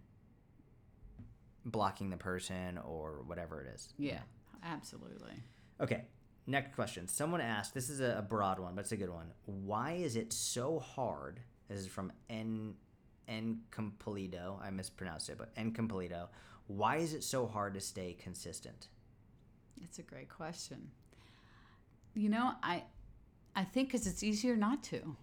S1: blocking the person or whatever it is.
S2: Yeah. Absolutely.
S1: Okay, next question. Someone asked, this is a, a broad one, but it's a good one. Why is it so hard? This is from N N Compolido. I mispronounced it, but N Compolido. Why is it so hard to stay consistent?
S2: It's a great question. You know, I I think because it's easier not to.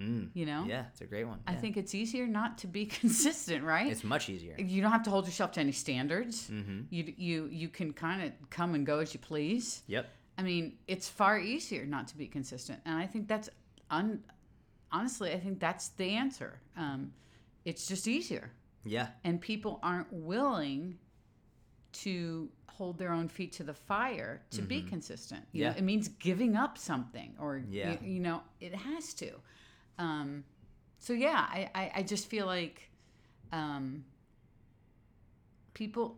S1: Mm.
S2: You know.
S1: Yeah, it's a great one.
S2: I think it's easier not to be consistent, right?
S1: it's much easier.
S2: you don't have to hold yourself to any standards.
S1: Mm-hmm.
S2: You you you can kind of come and go as you please.
S1: Yep.
S2: I mean, it's far easier not to be consistent, and I think that's un. Honestly, I think that's the answer. Um, it's just easier,
S1: Yeah.
S2: and people aren't willing to hold their own feet to the fire to be consistent. You know,
S1: Mm-hmm. Yeah.
S2: it means giving up something, or
S1: Yeah.
S2: you, you know, it has to. Um, so yeah, I, I, I just feel like um, people.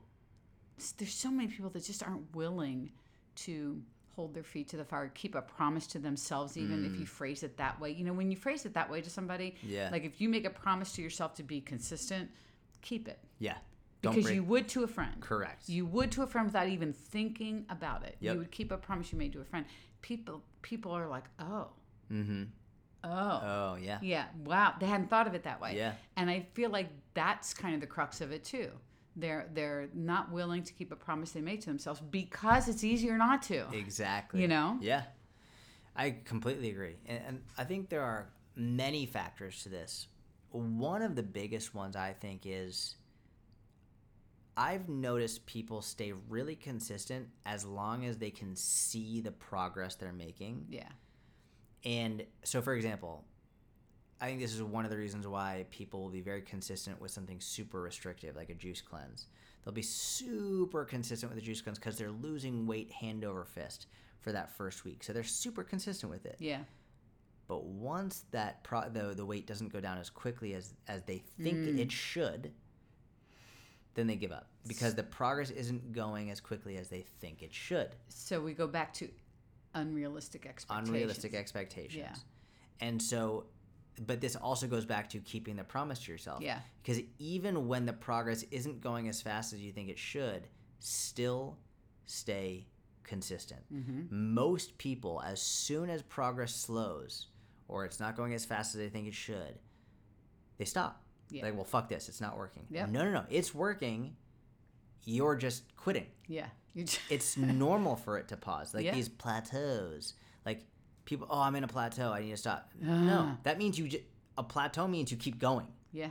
S2: There's so many people that just aren't willing to hold their feet to the fire, keep a promise to themselves, even if you phrase it that way. You know, when you phrase it that way to somebody,
S1: Mm. Yeah.
S2: like if you make a promise to yourself to be consistent, keep it
S1: Yeah. Don't
S2: because
S1: break.
S2: you would to a friend.
S1: Correct.
S2: You would to a friend without even thinking about it.
S1: Yep.
S2: You would keep a promise you made to a friend. People people are like, "Oh.
S1: mm-hmm.
S2: Oh.
S1: Oh yeah.
S2: yeah. Wow. They hadn't thought of it that way."
S1: Yeah.
S2: And I feel like that's kind of the crux of it too. They're they're not willing to keep a promise they made to themselves because it's easier not to.
S1: Exactly.
S2: You know?
S1: Yeah. I completely agree. And, and I think there are many factors to this. One of the biggest ones I think is I've noticed people stay really consistent as long as they can see the progress they're making.
S2: Yeah.
S1: And so, for example, I think this is one of the reasons why people will be very consistent with something super restrictive, like a juice cleanse. They'll be super consistent with the juice cleanse because they're losing weight hand over fist for that first week. So they're super consistent with it.
S2: Yeah.
S1: But once that pro- the the weight doesn't go down as quickly as as they think
S2: Mm.
S1: it should, then they give up because the progress isn't going as quickly as they think it should.
S2: So we go back to unrealistic expectations.
S1: Unrealistic expectations.
S2: Yeah.
S1: And so but this also goes back to keeping the promise to yourself.
S2: Yeah.
S1: Because even when the progress isn't going as fast as you think it should, still stay consistent.
S2: Mm-hmm.
S1: Most people, as soon as progress slows or it's not going as fast as they think it should, they stop.
S2: Yeah.
S1: Like, well, fuck this. It's not working.
S2: Yep.
S1: No, no, no. It's working. You're just quitting.
S2: Yeah. You just,
S1: It's normal for it to pause. Like
S2: Yeah.
S1: these plateaus. Like people, oh, I'm in a plateau. I need to stop.
S2: Ah.
S1: No, that means you. Just, a plateau means you keep going.
S2: yeah.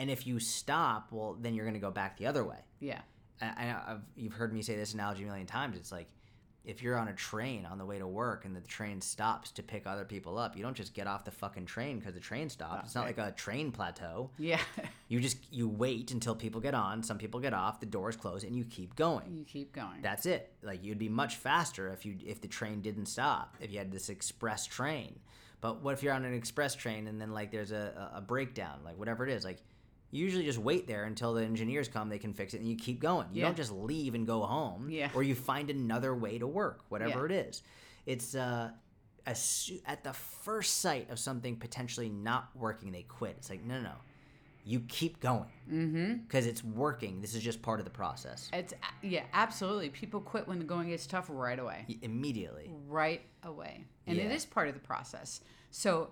S1: And if you stop, well, then you're going to go back the other way.
S2: Yeah.
S1: I, I, I've, you've heard me say this analogy a million times. It's like if you're on a train on the way to work and the train stops to pick other people up, you don't just get off the fucking train because the train stopped. It's not like a train plateau.
S2: Yeah.
S1: You just you wait until people get on. Some people get off. The doors close, and you keep going.
S2: you keep going.
S1: That's it. Like you'd be much faster if you if the train didn't stop. If you had this express train. But what if you're on an express train and then like there's a a breakdown, like whatever it is, like you usually just wait there until the engineers come, they can fix it, and you keep going. You
S2: Yeah.
S1: don't just leave and go home,
S2: Yeah.
S1: or you find another way to work, whatever
S2: Yeah.
S1: it is. It's uh, soo- at the first sight of something potentially not working, they quit. It's like no, no, no. you keep going
S2: mm-hmm.
S1: because it's working. This is just part of the process.
S2: It's yeah, absolutely. People quit when the going gets tough right away.
S1: Immediately.
S2: right away. And it is part of the process. So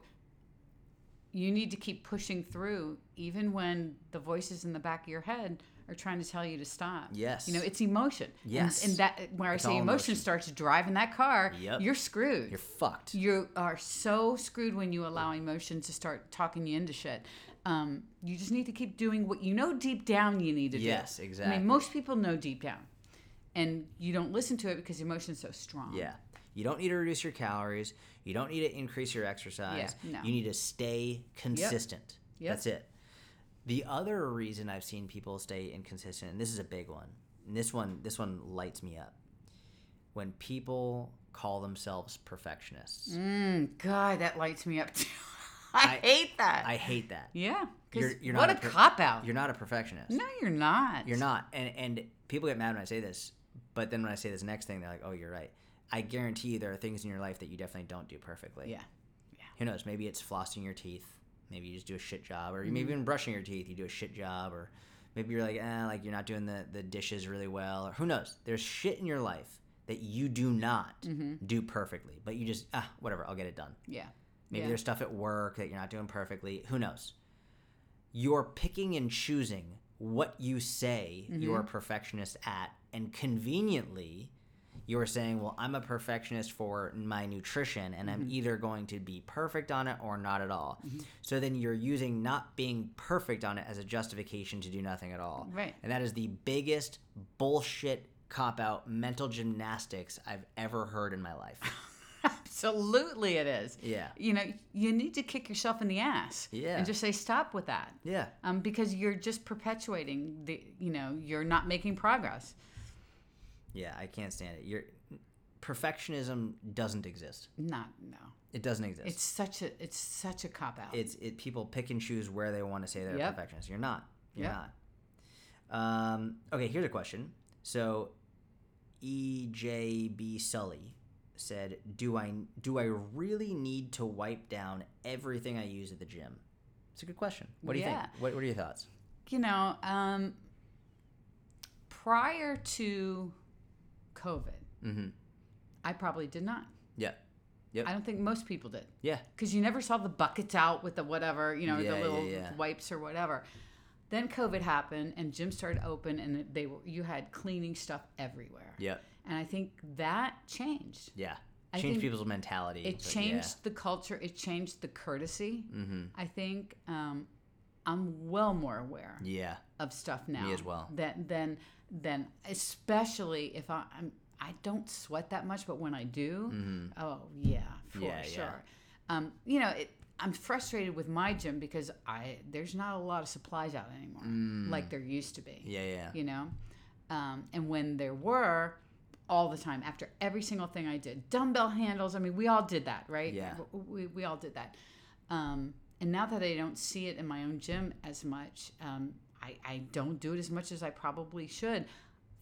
S2: you need to keep pushing through even when the voices in the back of your head are trying to tell you to stop.
S1: Yes.
S2: You know, it's emotion.
S1: Yes.
S2: And, that where
S1: It's
S2: I say emotion,
S1: emotion.
S2: starts driving that car,
S1: Yep.
S2: you're screwed.
S1: You're fucked.
S2: you are so screwed when you allow emotion to start talking you into shit. Um, you just need to keep doing what you know deep down you need to
S1: Yes,
S2: do. Yes,
S1: exactly.
S2: I mean, most people know deep down, and you don't listen to it because emotion's so strong.
S1: Yeah. You don't need to reduce your calories. You don't need to increase your exercise.
S2: Yeah, no.
S1: You need to stay consistent.
S2: Yep.
S1: That's it. The other reason I've seen people stay inconsistent, and this is a big one, and this one this one lights me up. When people call themselves perfectionists.
S2: Mm, God, that lights me up too. I,
S1: I-
S2: hate that.
S1: I hate that.
S2: yeah,
S1: You're-
S2: because
S1: you're
S2: what
S1: not
S2: a
S1: a per-
S2: cop out.
S1: You're not a perfectionist.
S2: no, you're not.
S1: You're not. And and people get mad when I say this, but then when I say this next thing, they're like, "Oh, you're right." I guarantee you there are things in your life that you definitely don't do perfectly.
S2: Yeah, Yeah.
S1: Who knows? Maybe it's flossing your teeth. Maybe you just do a shit job, or
S2: Mm-hmm.
S1: maybe even brushing your teeth, you do a shit job, or maybe you're like, eh, like you're not doing the the dishes really well, or who knows? There's shit in your life that you do not
S2: Mm-hmm.
S1: do perfectly, but you just ah whatever, I'll get it done.
S2: yeah,
S1: Maybe
S2: Yeah.
S1: there's stuff at work that you're not doing perfectly. Who knows? You're picking and choosing what you say you're a
S2: Mm-hmm.
S1: perfectionist at, and conveniently, you're saying, Well, I'm a perfectionist for my nutrition, and
S2: Mm-hmm.
S1: I'm either going to be perfect on it or not at all. So then you're using not being perfect on it as a justification to do nothing at all.
S2: Right.
S1: And that is the biggest bullshit cop out mental gymnastics I've ever heard in my life.
S2: absolutely, it is.
S1: Yeah.
S2: You know, you need to kick yourself in the ass.
S1: Yeah.
S2: and just say stop with that.
S1: Yeah.
S2: Um, because you're just perpetuating the. You know, you're not making progress.
S1: Yeah, I can't stand it. You're perfectionism doesn't exist.
S2: Not no.
S1: It doesn't exist.
S2: It's such a it's such a cop out.
S1: it's it people pick and choose where they want to say they're
S2: Yep.
S1: perfectionists. You're not. You're
S2: Yep.
S1: not. Um, okay, here's a question. So, EJB Sully said, "Do I do I really need to wipe down everything I use at the gym?" It's a good question. What do you think? What What are your thoughts?
S2: you know, um, prior to COVID,
S1: Mm-hmm.
S2: I probably did not.
S1: Yeah. Yep.
S2: I don't think most people did.
S1: Yeah.
S2: because you never saw the buckets out with the whatever, you know,
S1: Yeah,
S2: the little
S1: yeah.
S2: wipes or whatever. Then COVID happened and gyms started open and they were you had cleaning stuff everywhere.
S1: Yeah.
S2: And I think that changed.
S1: Yeah.
S2: I
S1: Change
S2: think
S1: people's mentality.
S2: It changed the culture. It changed the courtesy.
S1: Mm-hmm.
S2: I think um, I'm well more aware
S1: Yeah.
S2: of stuff now.
S1: as well.
S2: Than than than especially if I, I'm I don't sweat that much, but when I do, oh yeah, for
S1: Mm-hmm. Yeah, yeah.
S2: sure. Um, you know, it, I'm frustrated with my gym because I there's not a lot of supplies out anymore like there used to be.
S1: Mm. Yeah, yeah.
S2: You know, um, and when there were, all the time after every single thing I did, dumbbell handles. I mean, we all did that, right?
S1: Yeah.
S2: We we all did that. Um, and now that I don't see it in my own gym as much, um, I, I don't do it as much as I probably should.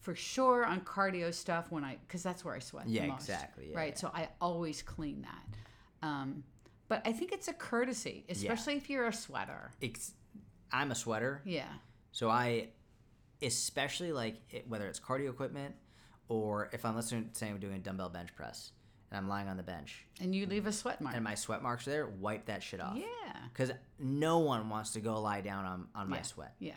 S2: For sure on cardio stuff when I, because that's where I sweat.
S1: Yeah,
S2: the most,
S1: exactly. Yeah,
S2: right.
S1: yeah.
S2: So I always clean that. Um, but I think it's a courtesy, especially if you're a sweater.
S1: It's, I'm a sweater,
S2: Yeah.
S1: so I, especially like it, whether it's cardio equipment or if I'm listening, to say I'm doing a dumbbell bench press and I'm lying on the bench
S2: And you leave a sweat mark.
S1: and my sweat marks are there, wipe that shit off.
S2: yeah.
S1: Because no one wants to go lie down on, on my
S2: Yeah.
S1: sweat.
S2: Yeah.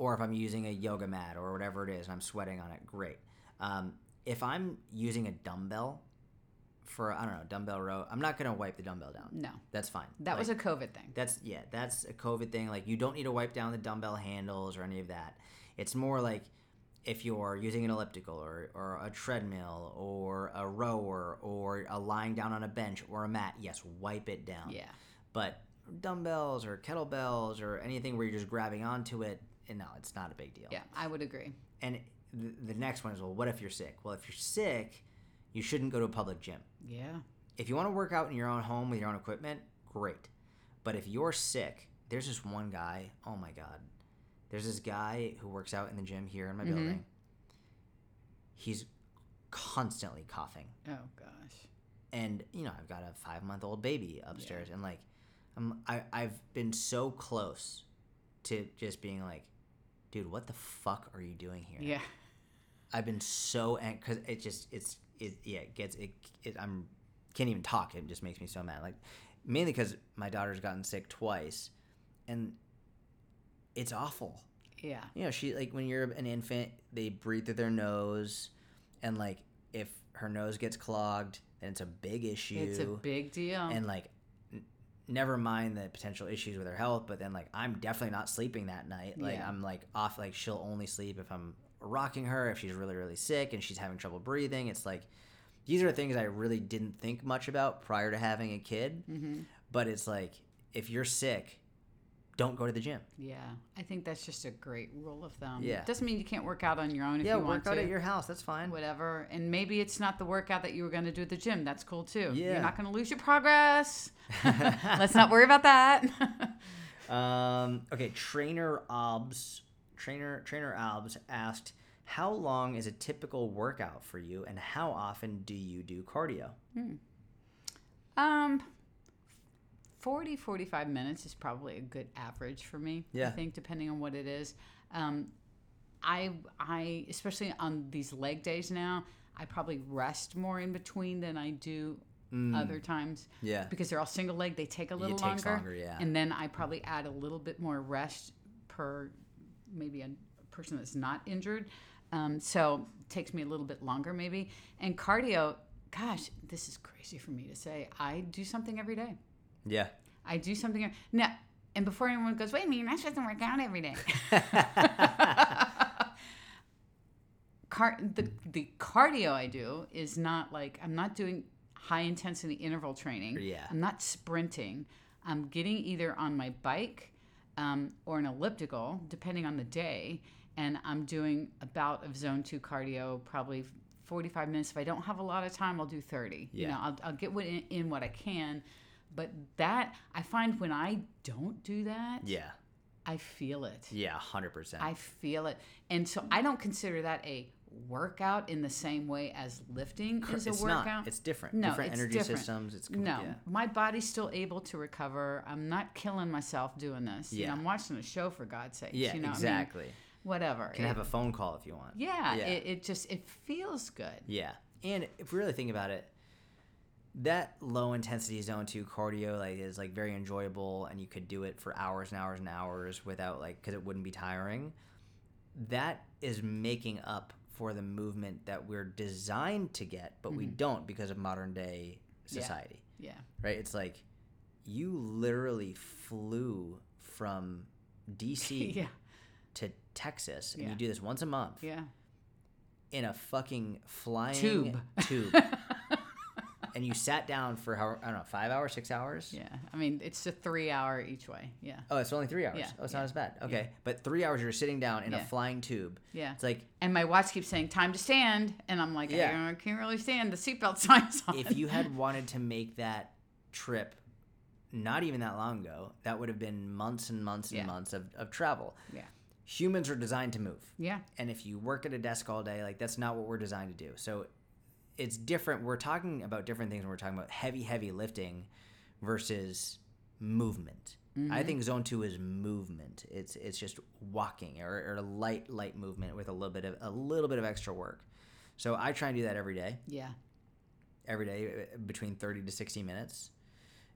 S1: Or if I'm using a yoga mat or whatever it is and I'm sweating on it, great. Um, if I'm using a dumbbell for I don't know dumbbell row, I'm not gonna wipe the dumbbell down.
S2: No.
S1: That's fine.
S2: That was a COVID thing.
S1: that's yeah, that's a COVID thing. Like you don't need to wipe down the dumbbell handles or any of that. It's more like if you're using an elliptical or, or a treadmill or a rower or a lying down on a bench or a mat, yes, wipe it down.
S2: Yeah.
S1: But dumbbells or kettlebells or anything where you're just grabbing onto it, no, it's not a big deal.
S2: Yeah. I would agree.
S1: And the, the next one is, well, what if you're sick? Well, if you're sick, you shouldn't go to a public gym.
S2: Yeah.
S1: If you want to work out in your own home with your own equipment, great. But if you're sick, there's this one guy, oh my God. There's this guy who works out in the gym here in my mm-hmm. building. He's constantly coughing.
S2: Oh gosh.
S1: And, you know, I've got a five month old baby upstairs. And, like, I'm, I, I've been so close to just being like, dude, what the fuck are you doing here?
S2: Yeah.
S1: I've been so angry because it just it's it yeah it gets it, it I'm can't even talk it just makes me so mad like mainly because my daughter's gotten sick twice and it's awful
S2: Yeah.
S1: you know she like when you're an infant they breathe through their nose and like if her nose gets clogged then it's a big issue
S2: It's a big deal.
S1: and like never mind the potential issues with her health but then like i'm definitely not sleeping that night like
S2: Yeah.
S1: i'm like off like she'll only sleep if i'm rocking her if she's really really sick and she's having trouble breathing it's like these are things i really didn't think much about prior to having a kid
S2: mm-hmm.
S1: but it's like if you're sick don't go to the gym
S2: Yeah. I think that's just a great rule of thumb.
S1: Yeah.
S2: Doesn't mean you can't work out on your own if
S1: yeah
S2: you want
S1: work out
S2: to.
S1: at your house that's fine
S2: whatever. And maybe it's not the workout that you were going to do at the gym. That's cool too.
S1: Yeah.
S2: You're not going to lose your progress. Let's not worry about that.
S1: Um, okay, trainer Obs, trainer trainer Obs asked, "How long is a typical workout for you, and how often do you do cardio?"
S2: um 40 45 minutes is probably a good average for me
S1: Yeah.
S2: i think depending on what it is. Um i i especially on these leg days now i probably rest more in between than i do other times.
S1: Mm. Yeah,
S2: because they're all single leg they take a little longer,
S1: longer, yeah.
S2: and then i probably add a little bit more rest per maybe a person that's not injured. Um, so it takes me a little bit longer maybe. And cardio gosh this is crazy for me to say. I do something every day
S1: yeah,
S2: i do something No, and before anyone goes wait a minute you're not supposed to work out every day. Car- the, the cardio i do is not like i'm not doing high intensity interval training.
S1: Yeah.
S2: i'm not sprinting. I'm getting either on my bike um, or an elliptical depending on the day and i'm doing a bout of zone 2 cardio probably 45 minutes. If i don't have a lot of time i'll do 30 you
S1: Yeah.
S2: know i'll, I'll get what in, in what i can but that i find when i don't do that
S1: yeah,
S2: i feel it
S1: yeah, hundred percent.
S2: I feel it. And so I don't consider that a workout in the same way as lifting is a
S1: It's
S2: workout.
S1: not. It's different.
S2: No,
S1: different
S2: it's
S1: energy
S2: different.
S1: systems. It's
S2: no,
S1: Yeah.
S2: my body's still able to recover. I'm not killing myself doing this. You know,
S1: Yeah.
S2: I'm watching a show for God's sake.
S1: Yeah,
S2: you know, I mean,
S1: exactly.
S2: whatever.
S1: You can
S2: It-
S1: have a phone call if you want.
S2: yeah,
S1: Yeah.
S2: It, it just it feels good.
S1: Yeah. And if we really think about it, that low intensity zone two cardio like is like very enjoyable and you could do it for hours and hours and hours without like because it wouldn't be tiring. That is making up for the movement that we're designed to get, but we mm-hmm. don't because of modern day
S2: Yeah.
S1: society.
S2: Yeah.
S1: Right? It's like you literally flew from DC
S2: yeah.
S1: to Texas and
S2: Yeah.
S1: you do this once a month
S2: Yeah.
S1: in a fucking flying
S2: Tube.
S1: tube and you sat down for how I don't know five hours, six hours.
S2: Yeah. I mean, it's a three hour each way. Yeah.
S1: Oh, it's only three hours.
S2: Yeah,
S1: Oh, it's
S2: yeah,
S1: not as bad. Okay, but three hours you're sitting down in a flying tube.
S2: Yeah.
S1: It's like
S2: And my watch keeps saying time to stand, and I'm like,
S1: Yeah.
S2: I can't really stand. The seatbelt sign's on.
S1: if you had wanted to make that trip not even that long ago, that would have been months and months and
S2: Yeah.
S1: months of, of travel.
S2: yeah,
S1: Humans are designed to move.
S2: yeah,
S1: And if you work at a desk all day, like that's not what we're designed to do. So it's different. We're talking about different things when we're talking about heavy, heavy lifting versus movement. I think zone two is movement. It's it's just walking or, or light, light movement with a little bit of a little bit of extra work. So I try and do that every day
S2: yeah,
S1: every day uh, between 30 to 60 minutes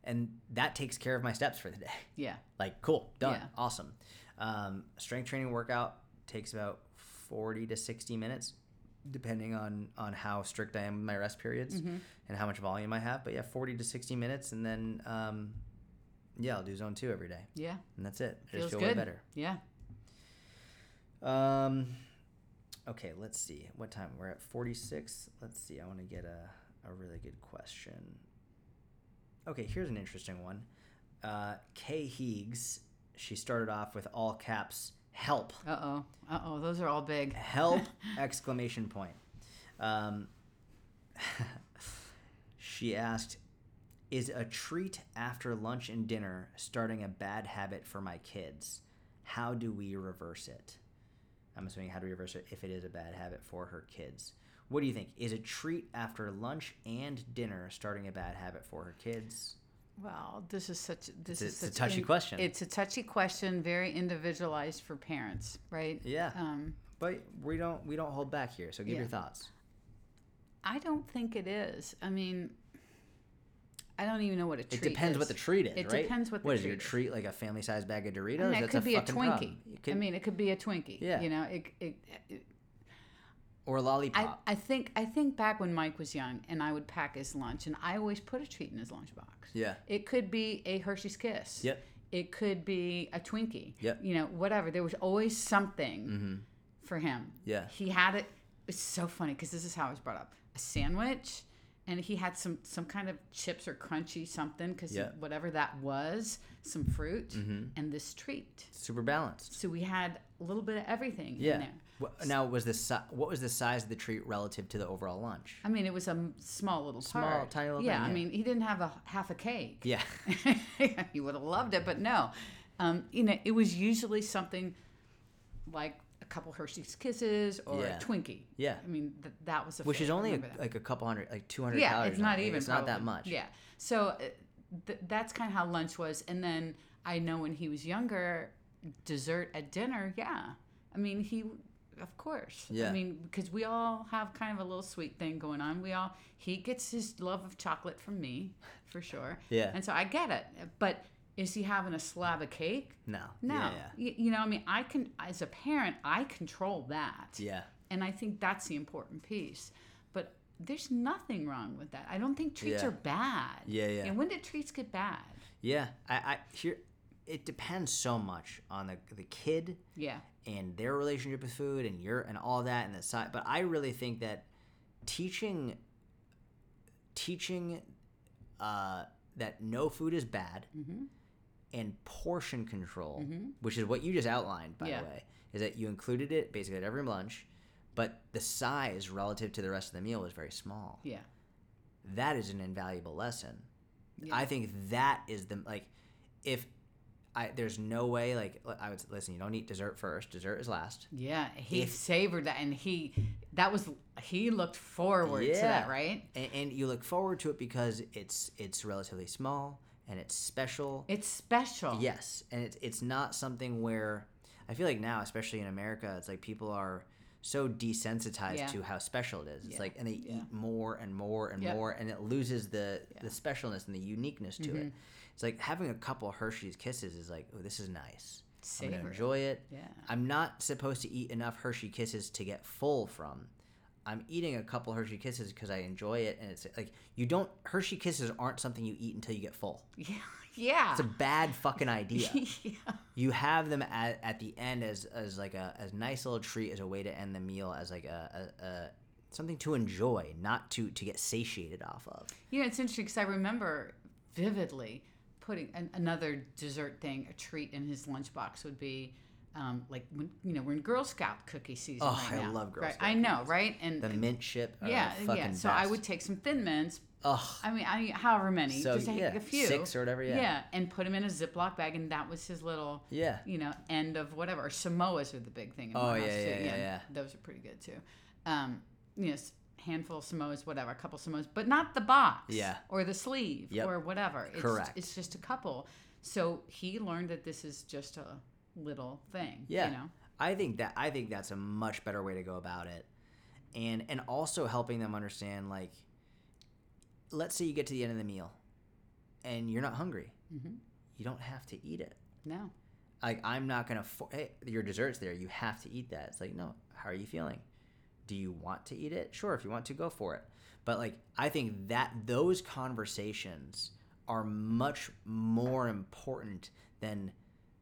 S1: and that takes care of my steps for the day
S2: yeah,
S1: like cool done
S2: Yeah.
S1: awesome um, strength training workout takes about 40 to 60 minutes depending on on how strict i am with my rest periods
S2: Mm-hmm.
S1: and how much volume i have but yeah 40 to 60 minutes and then um, yeah i'll do zone two every day
S2: yeah.
S1: and that's it i
S2: Feels
S1: just feel
S2: good.
S1: way better
S2: Yeah,
S1: um, okay, let's see. What time? We're at 46. Let's see. I want to get a, a really good question. Okay, here's an interesting one. Uh, Kay Heegs, she started off with all caps, help.
S2: uh oh, uh oh. Those are all big.
S1: Help! exclamation point. Um, she asked, is a treat after lunch and dinner starting a bad habit for my kids? How do we reverse it? I'm assuming how do we reverse it if it is a bad habit for her kids? What do you think? Is a treat after lunch and dinner starting a bad habit for her kids?
S2: Well, this is such this
S1: It's a-
S2: is
S1: it's a touchy
S2: in-
S1: question.
S2: It's a touchy question, very individualized for parents, right?
S1: Yeah,
S2: Um,
S1: but we don't we don't hold back here. So give
S2: Yeah.
S1: your thoughts.
S2: I don't think it is. I mean, I don't even know what a treat.
S1: It depends
S2: is.
S1: what the treat is,
S2: It
S1: right?
S2: depends what the
S1: What is? A
S2: treat
S1: like a family sized bag of Doritos?
S2: I mean, it
S1: That's
S2: could be a Twinkie.
S1: Could-
S2: I mean, it could be a Twinkie.
S1: Yeah.
S2: You know, it, it, it
S1: or a
S2: I,
S1: lollipop.
S2: I think I think back when Mike was young and I would pack his lunch and I always put a treat in his lunchbox.
S1: yeah.
S2: It could be a Hershey's Kiss.
S1: Yep.
S2: It could be a Twinkie.
S1: Yep.
S2: You know, whatever. There was always something
S1: Mm-hmm.
S2: for him.
S1: Yeah.
S2: He had it. It's so funny because this is how I was brought up. A sandwich, and he had some some kind of chips or crunchy something because
S1: Yeah.
S2: whatever that was, some fruit,
S1: Mm-hmm.
S2: and this treat.
S1: Super balanced.
S2: So we had a little bit of everything
S1: Yeah.
S2: in there.
S1: Now, was the si- what was the size of the treat relative to the overall lunch?
S2: I mean, it was a m- small little
S1: Small,
S2: part.
S1: tiny little
S2: Yeah,
S1: thing,
S2: I mean, he didn't have a half a cake.
S1: Yeah.
S2: he would have loved it, but no. Um, you know, it was usually something like a couple Hershey's Kisses or
S1: Yeah.
S2: a Twinkie.
S1: Yeah.
S2: I mean, th- that was a
S1: Which is only a, like a couple hundred, like 200
S2: yeah,
S1: calories.
S2: it's not even.
S1: It's not that much.
S2: Yeah. So uh, th- that's kind of how lunch was, and then I know when he was younger, dessert at dinner. Yeah, I mean he, of course.
S1: Yeah.
S2: I mean because we all have kind of a little sweet thing going on. We all he gets his love of chocolate from me, for sure.
S1: Yeah.
S2: And so I get it, but. Is he having a slab of cake?
S1: No.
S2: No.
S1: Yeah.
S2: Y- you know, I mean, I can, as a parent, I control that.
S1: Yeah.
S2: And I think that's the important piece. But there's nothing wrong with that. I don't think treats
S1: Yeah.
S2: are bad.
S1: Yeah, yeah.
S2: And when did treats get bad?
S1: Yeah. I, I here, it depends so much on the the kid
S2: Yeah.
S1: and their relationship with food and your and all that and the side. But I really think that teaching teaching uh, that no food is bad
S2: Mm-hmm.
S1: and portion control, which is what you just outlined, by
S2: Yeah.
S1: the way, is that you included it basically at every lunch, but the size relative to the rest of the meal was very small.
S2: Yeah.
S1: That is an invaluable lesson.
S2: Yeah.
S1: I think that is the like if I there's no way like I would listen. You don't eat dessert first. Dessert is last.
S2: Yeah. He
S1: If-
S2: savored that and he, that was, he looked forward to that, right?
S1: and, and you look forward to it because it's it's relatively small and it's special.
S2: It's special.
S1: Yes, and it's it's not something where I feel like now, especially in America, it's like people are so desensitized
S2: Yeah.
S1: to how special it is. It's
S2: Yeah.
S1: like and they
S2: Yeah.
S1: eat more and more and
S2: Yep.
S1: more, and it loses the.
S2: Mm-hmm.
S1: the specialness and the uniqueness to it. It's like having a couple Hershey's Kisses is like, oh, this is nice. I'm gonna enjoy it.
S2: Yeah.
S1: I'm not supposed to eat enough Hershey Kisses to get full from. I'm eating a couple Hershey Kisses because I enjoy it, and it's like you don't Hershey Kisses aren't something you eat until you get full.
S2: Yeah. Yeah.
S1: It's a bad fucking idea.
S2: yeah.
S1: You have them at, at the end as as like a as nice little treat as a way to end the meal as like a, a, a something to enjoy, not to to get satiated off of.
S2: You know, it's interesting because I remember vividly putting an, another dessert thing, a treat in his lunchbox would be um, like when you know we're in Girl Scout cookie season.
S1: Oh,
S2: right
S1: I
S2: now,
S1: love Girl
S2: right?
S1: Scout
S2: I know, right? And
S1: The mint chip.
S2: Yeah, yeah. So I would take some thin mints.
S1: Ugh.
S2: I mean, I however many,
S1: So,
S2: just a,
S1: yeah,
S2: a few,
S1: six or whatever, yeah.
S2: yeah, and put them in a Ziploc bag, and that was his little,
S1: Yeah.
S2: you know, end of whatever. Or Samoas are the big thing in
S1: Oh,
S2: my
S1: yeah,
S2: house too.
S1: yeah, yeah, yeah.
S2: those are pretty good too. Um, you know, handful of Samoas, whatever, a couple Samoas, but not the box,
S1: Yeah.
S2: or the sleeve,
S1: Yep.
S2: or whatever. It's,
S1: Correct.
S2: It's just a couple. So he learned that this is just a little thing.
S1: Yeah.
S2: You know.
S1: I think that I think that's a much better way to go about it. And and also helping them understand like let's say you get to the end of the meal and you're not hungry.
S2: Mhm.
S1: You don't have to eat it.
S2: No.
S1: Like I'm not going to for- hey, your dessert's there. You have to eat that. It's like, "No, how are you feeling? Do you want to eat it? Sure, if you want to go for it." But like I think that those conversations are much more important than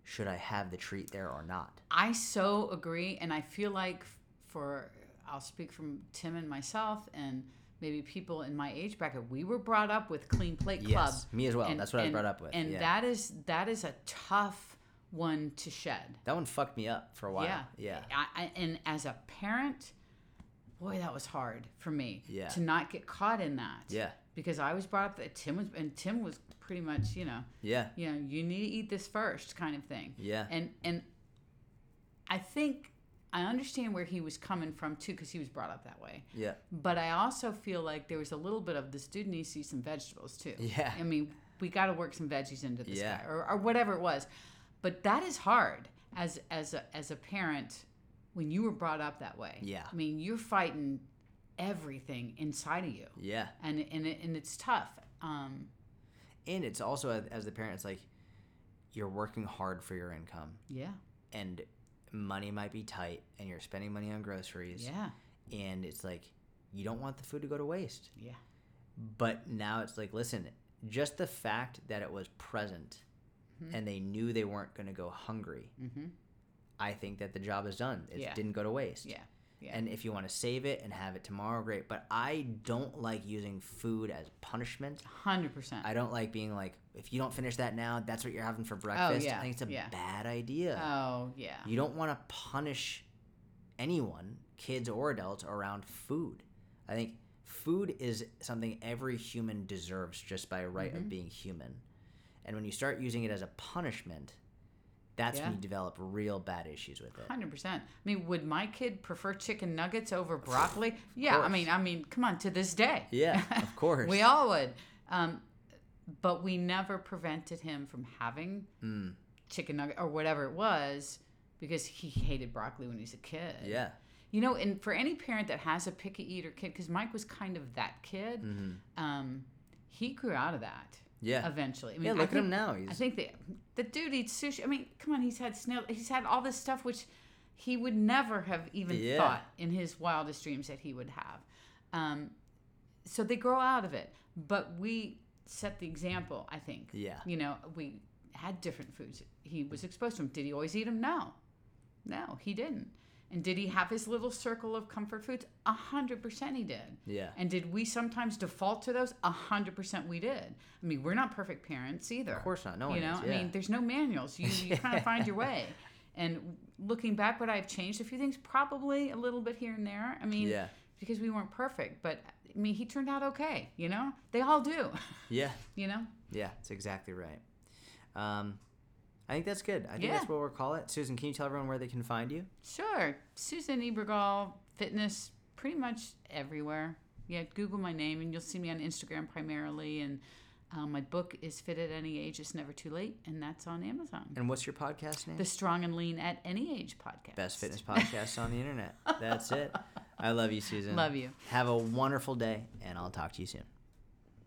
S1: should I have the treat there or not.
S2: I so agree, and I feel like for I'll speak from Tim and myself, and maybe people in my age bracket, we were brought up with clean plate club.
S1: Yes, me as well.
S2: and-
S1: That's what I was brought up with.
S2: and
S1: yeah.
S2: that is that is a tough one to shed.
S1: that one fucked me up for a while.
S2: Yeah,
S1: Yeah.
S2: I, I, and as a parent, boy, that was hard for me.
S1: Yeah.
S2: to not get caught in that.
S1: Yeah.
S2: because I was brought up that Tim was, and Tim was pretty much, you know,
S1: Yeah.
S2: you know, you need to eat this first, kind of thing.
S1: Yeah.
S2: And and I think I understand where he was coming from too, because he was brought up that way.
S1: Yeah.
S2: But I also feel like there was a little bit of this dude needs to eat some vegetables too.
S1: Yeah.
S2: I mean, we got to work some veggies into this
S1: Yeah.
S2: guy, or, or whatever it was. But that is hard as as a as a parent when you were brought up that way.
S1: Yeah.
S2: I mean, you're fighting everything inside of you,
S1: Yeah.
S2: and and it, and it's tough. Um,
S1: And it's also as- the parent, it's like you're working hard for your income,
S2: yeah,
S1: and money might be tight, and you're spending money on groceries.
S2: yeah,
S1: And it's like you don't want the food to go to waste.
S2: yeah,
S1: But now it's like, listen, just the fact that it was present,
S2: Mm-hmm.
S1: and they knew they weren't going to go hungry.
S2: hmm
S1: I think that the job is done. It
S2: Yeah.
S1: didn't go to waste.
S2: yeah, yeah.
S1: And if you want to save it and have it tomorrow, great. But I don't like using food as punishment.
S2: Hundred percent.
S1: I don't like being like, if you don't finish that now, that's what you're having for breakfast.
S2: Oh, yeah,
S1: I think it's a
S2: yeah.
S1: bad idea.
S2: Oh yeah.
S1: You don't want to punish anyone, kids or adults, around food. I think food is something every human deserves just by right
S2: Mm-hmm.
S1: of being human. And when you start using it as a punishment, that's
S2: Yeah.
S1: when you develop real bad issues with it.
S2: Hundred percent. I mean, would my kid prefer chicken nuggets over broccoli? yeah, I mean, I mean, come on, to this day.
S1: Yeah, of course.
S2: we all would. Um, but we never prevented him from having
S1: Mm,
S2: chicken nugget or whatever it was because he hated broccoli when he was a kid.
S1: yeah.
S2: You know, and for any parent that has a picky eater kid, because Mike was kind of that kid, um, he grew out of that.
S1: Yeah.
S2: Eventually. I mean,
S1: Yeah,
S2: I
S1: look at him
S2: think-
S1: now.
S2: I think the the dude eats sushi. I mean, come on, he's had snail. He's had all this stuff which he would never have even
S1: Yeah.
S2: thought in his wildest dreams that he would have. Um, so they grow out of it, but we set the example. I think.
S1: Yeah.
S2: You know, we had different foods. He was exposed to them. Did he always eat them? No, no, he didn't. And did he have his little circle of comfort foods? A hundred percent, he did.
S1: Yeah.
S2: And did we sometimes default to those? A hundred percent, we did. I mean, we're not perfect parents either.
S1: Of course not. No
S2: you know,
S1: is,
S2: I mean, there's no manuals. You you kind of find your way. And looking back, would I have changed a few things? Probably a little bit here and there. I mean,
S1: Yeah.
S2: because we weren't perfect, but I mean, he turned out okay. You know, they all do.
S1: Yeah.
S2: you know,
S1: Yeah. That's exactly right. Um, I think that's good. I think
S2: Yeah.
S1: that's what we'll call it. Susan, can you tell everyone where they can find you?
S2: sure. Susan Niebergall, fitness, pretty much everywhere. Yeah, Google my name and you'll see me on Instagram primarily. And um, my book is Fit at Any Age. It's Never Too Late, and that's on Amazon.
S1: And what's your podcast name?
S2: The Strong and Lean at Any Age podcast.
S1: Best fitness podcast on the internet. That's it. I love you, Susan.
S2: Love you.
S1: Have a wonderful day, and I'll talk to you soon.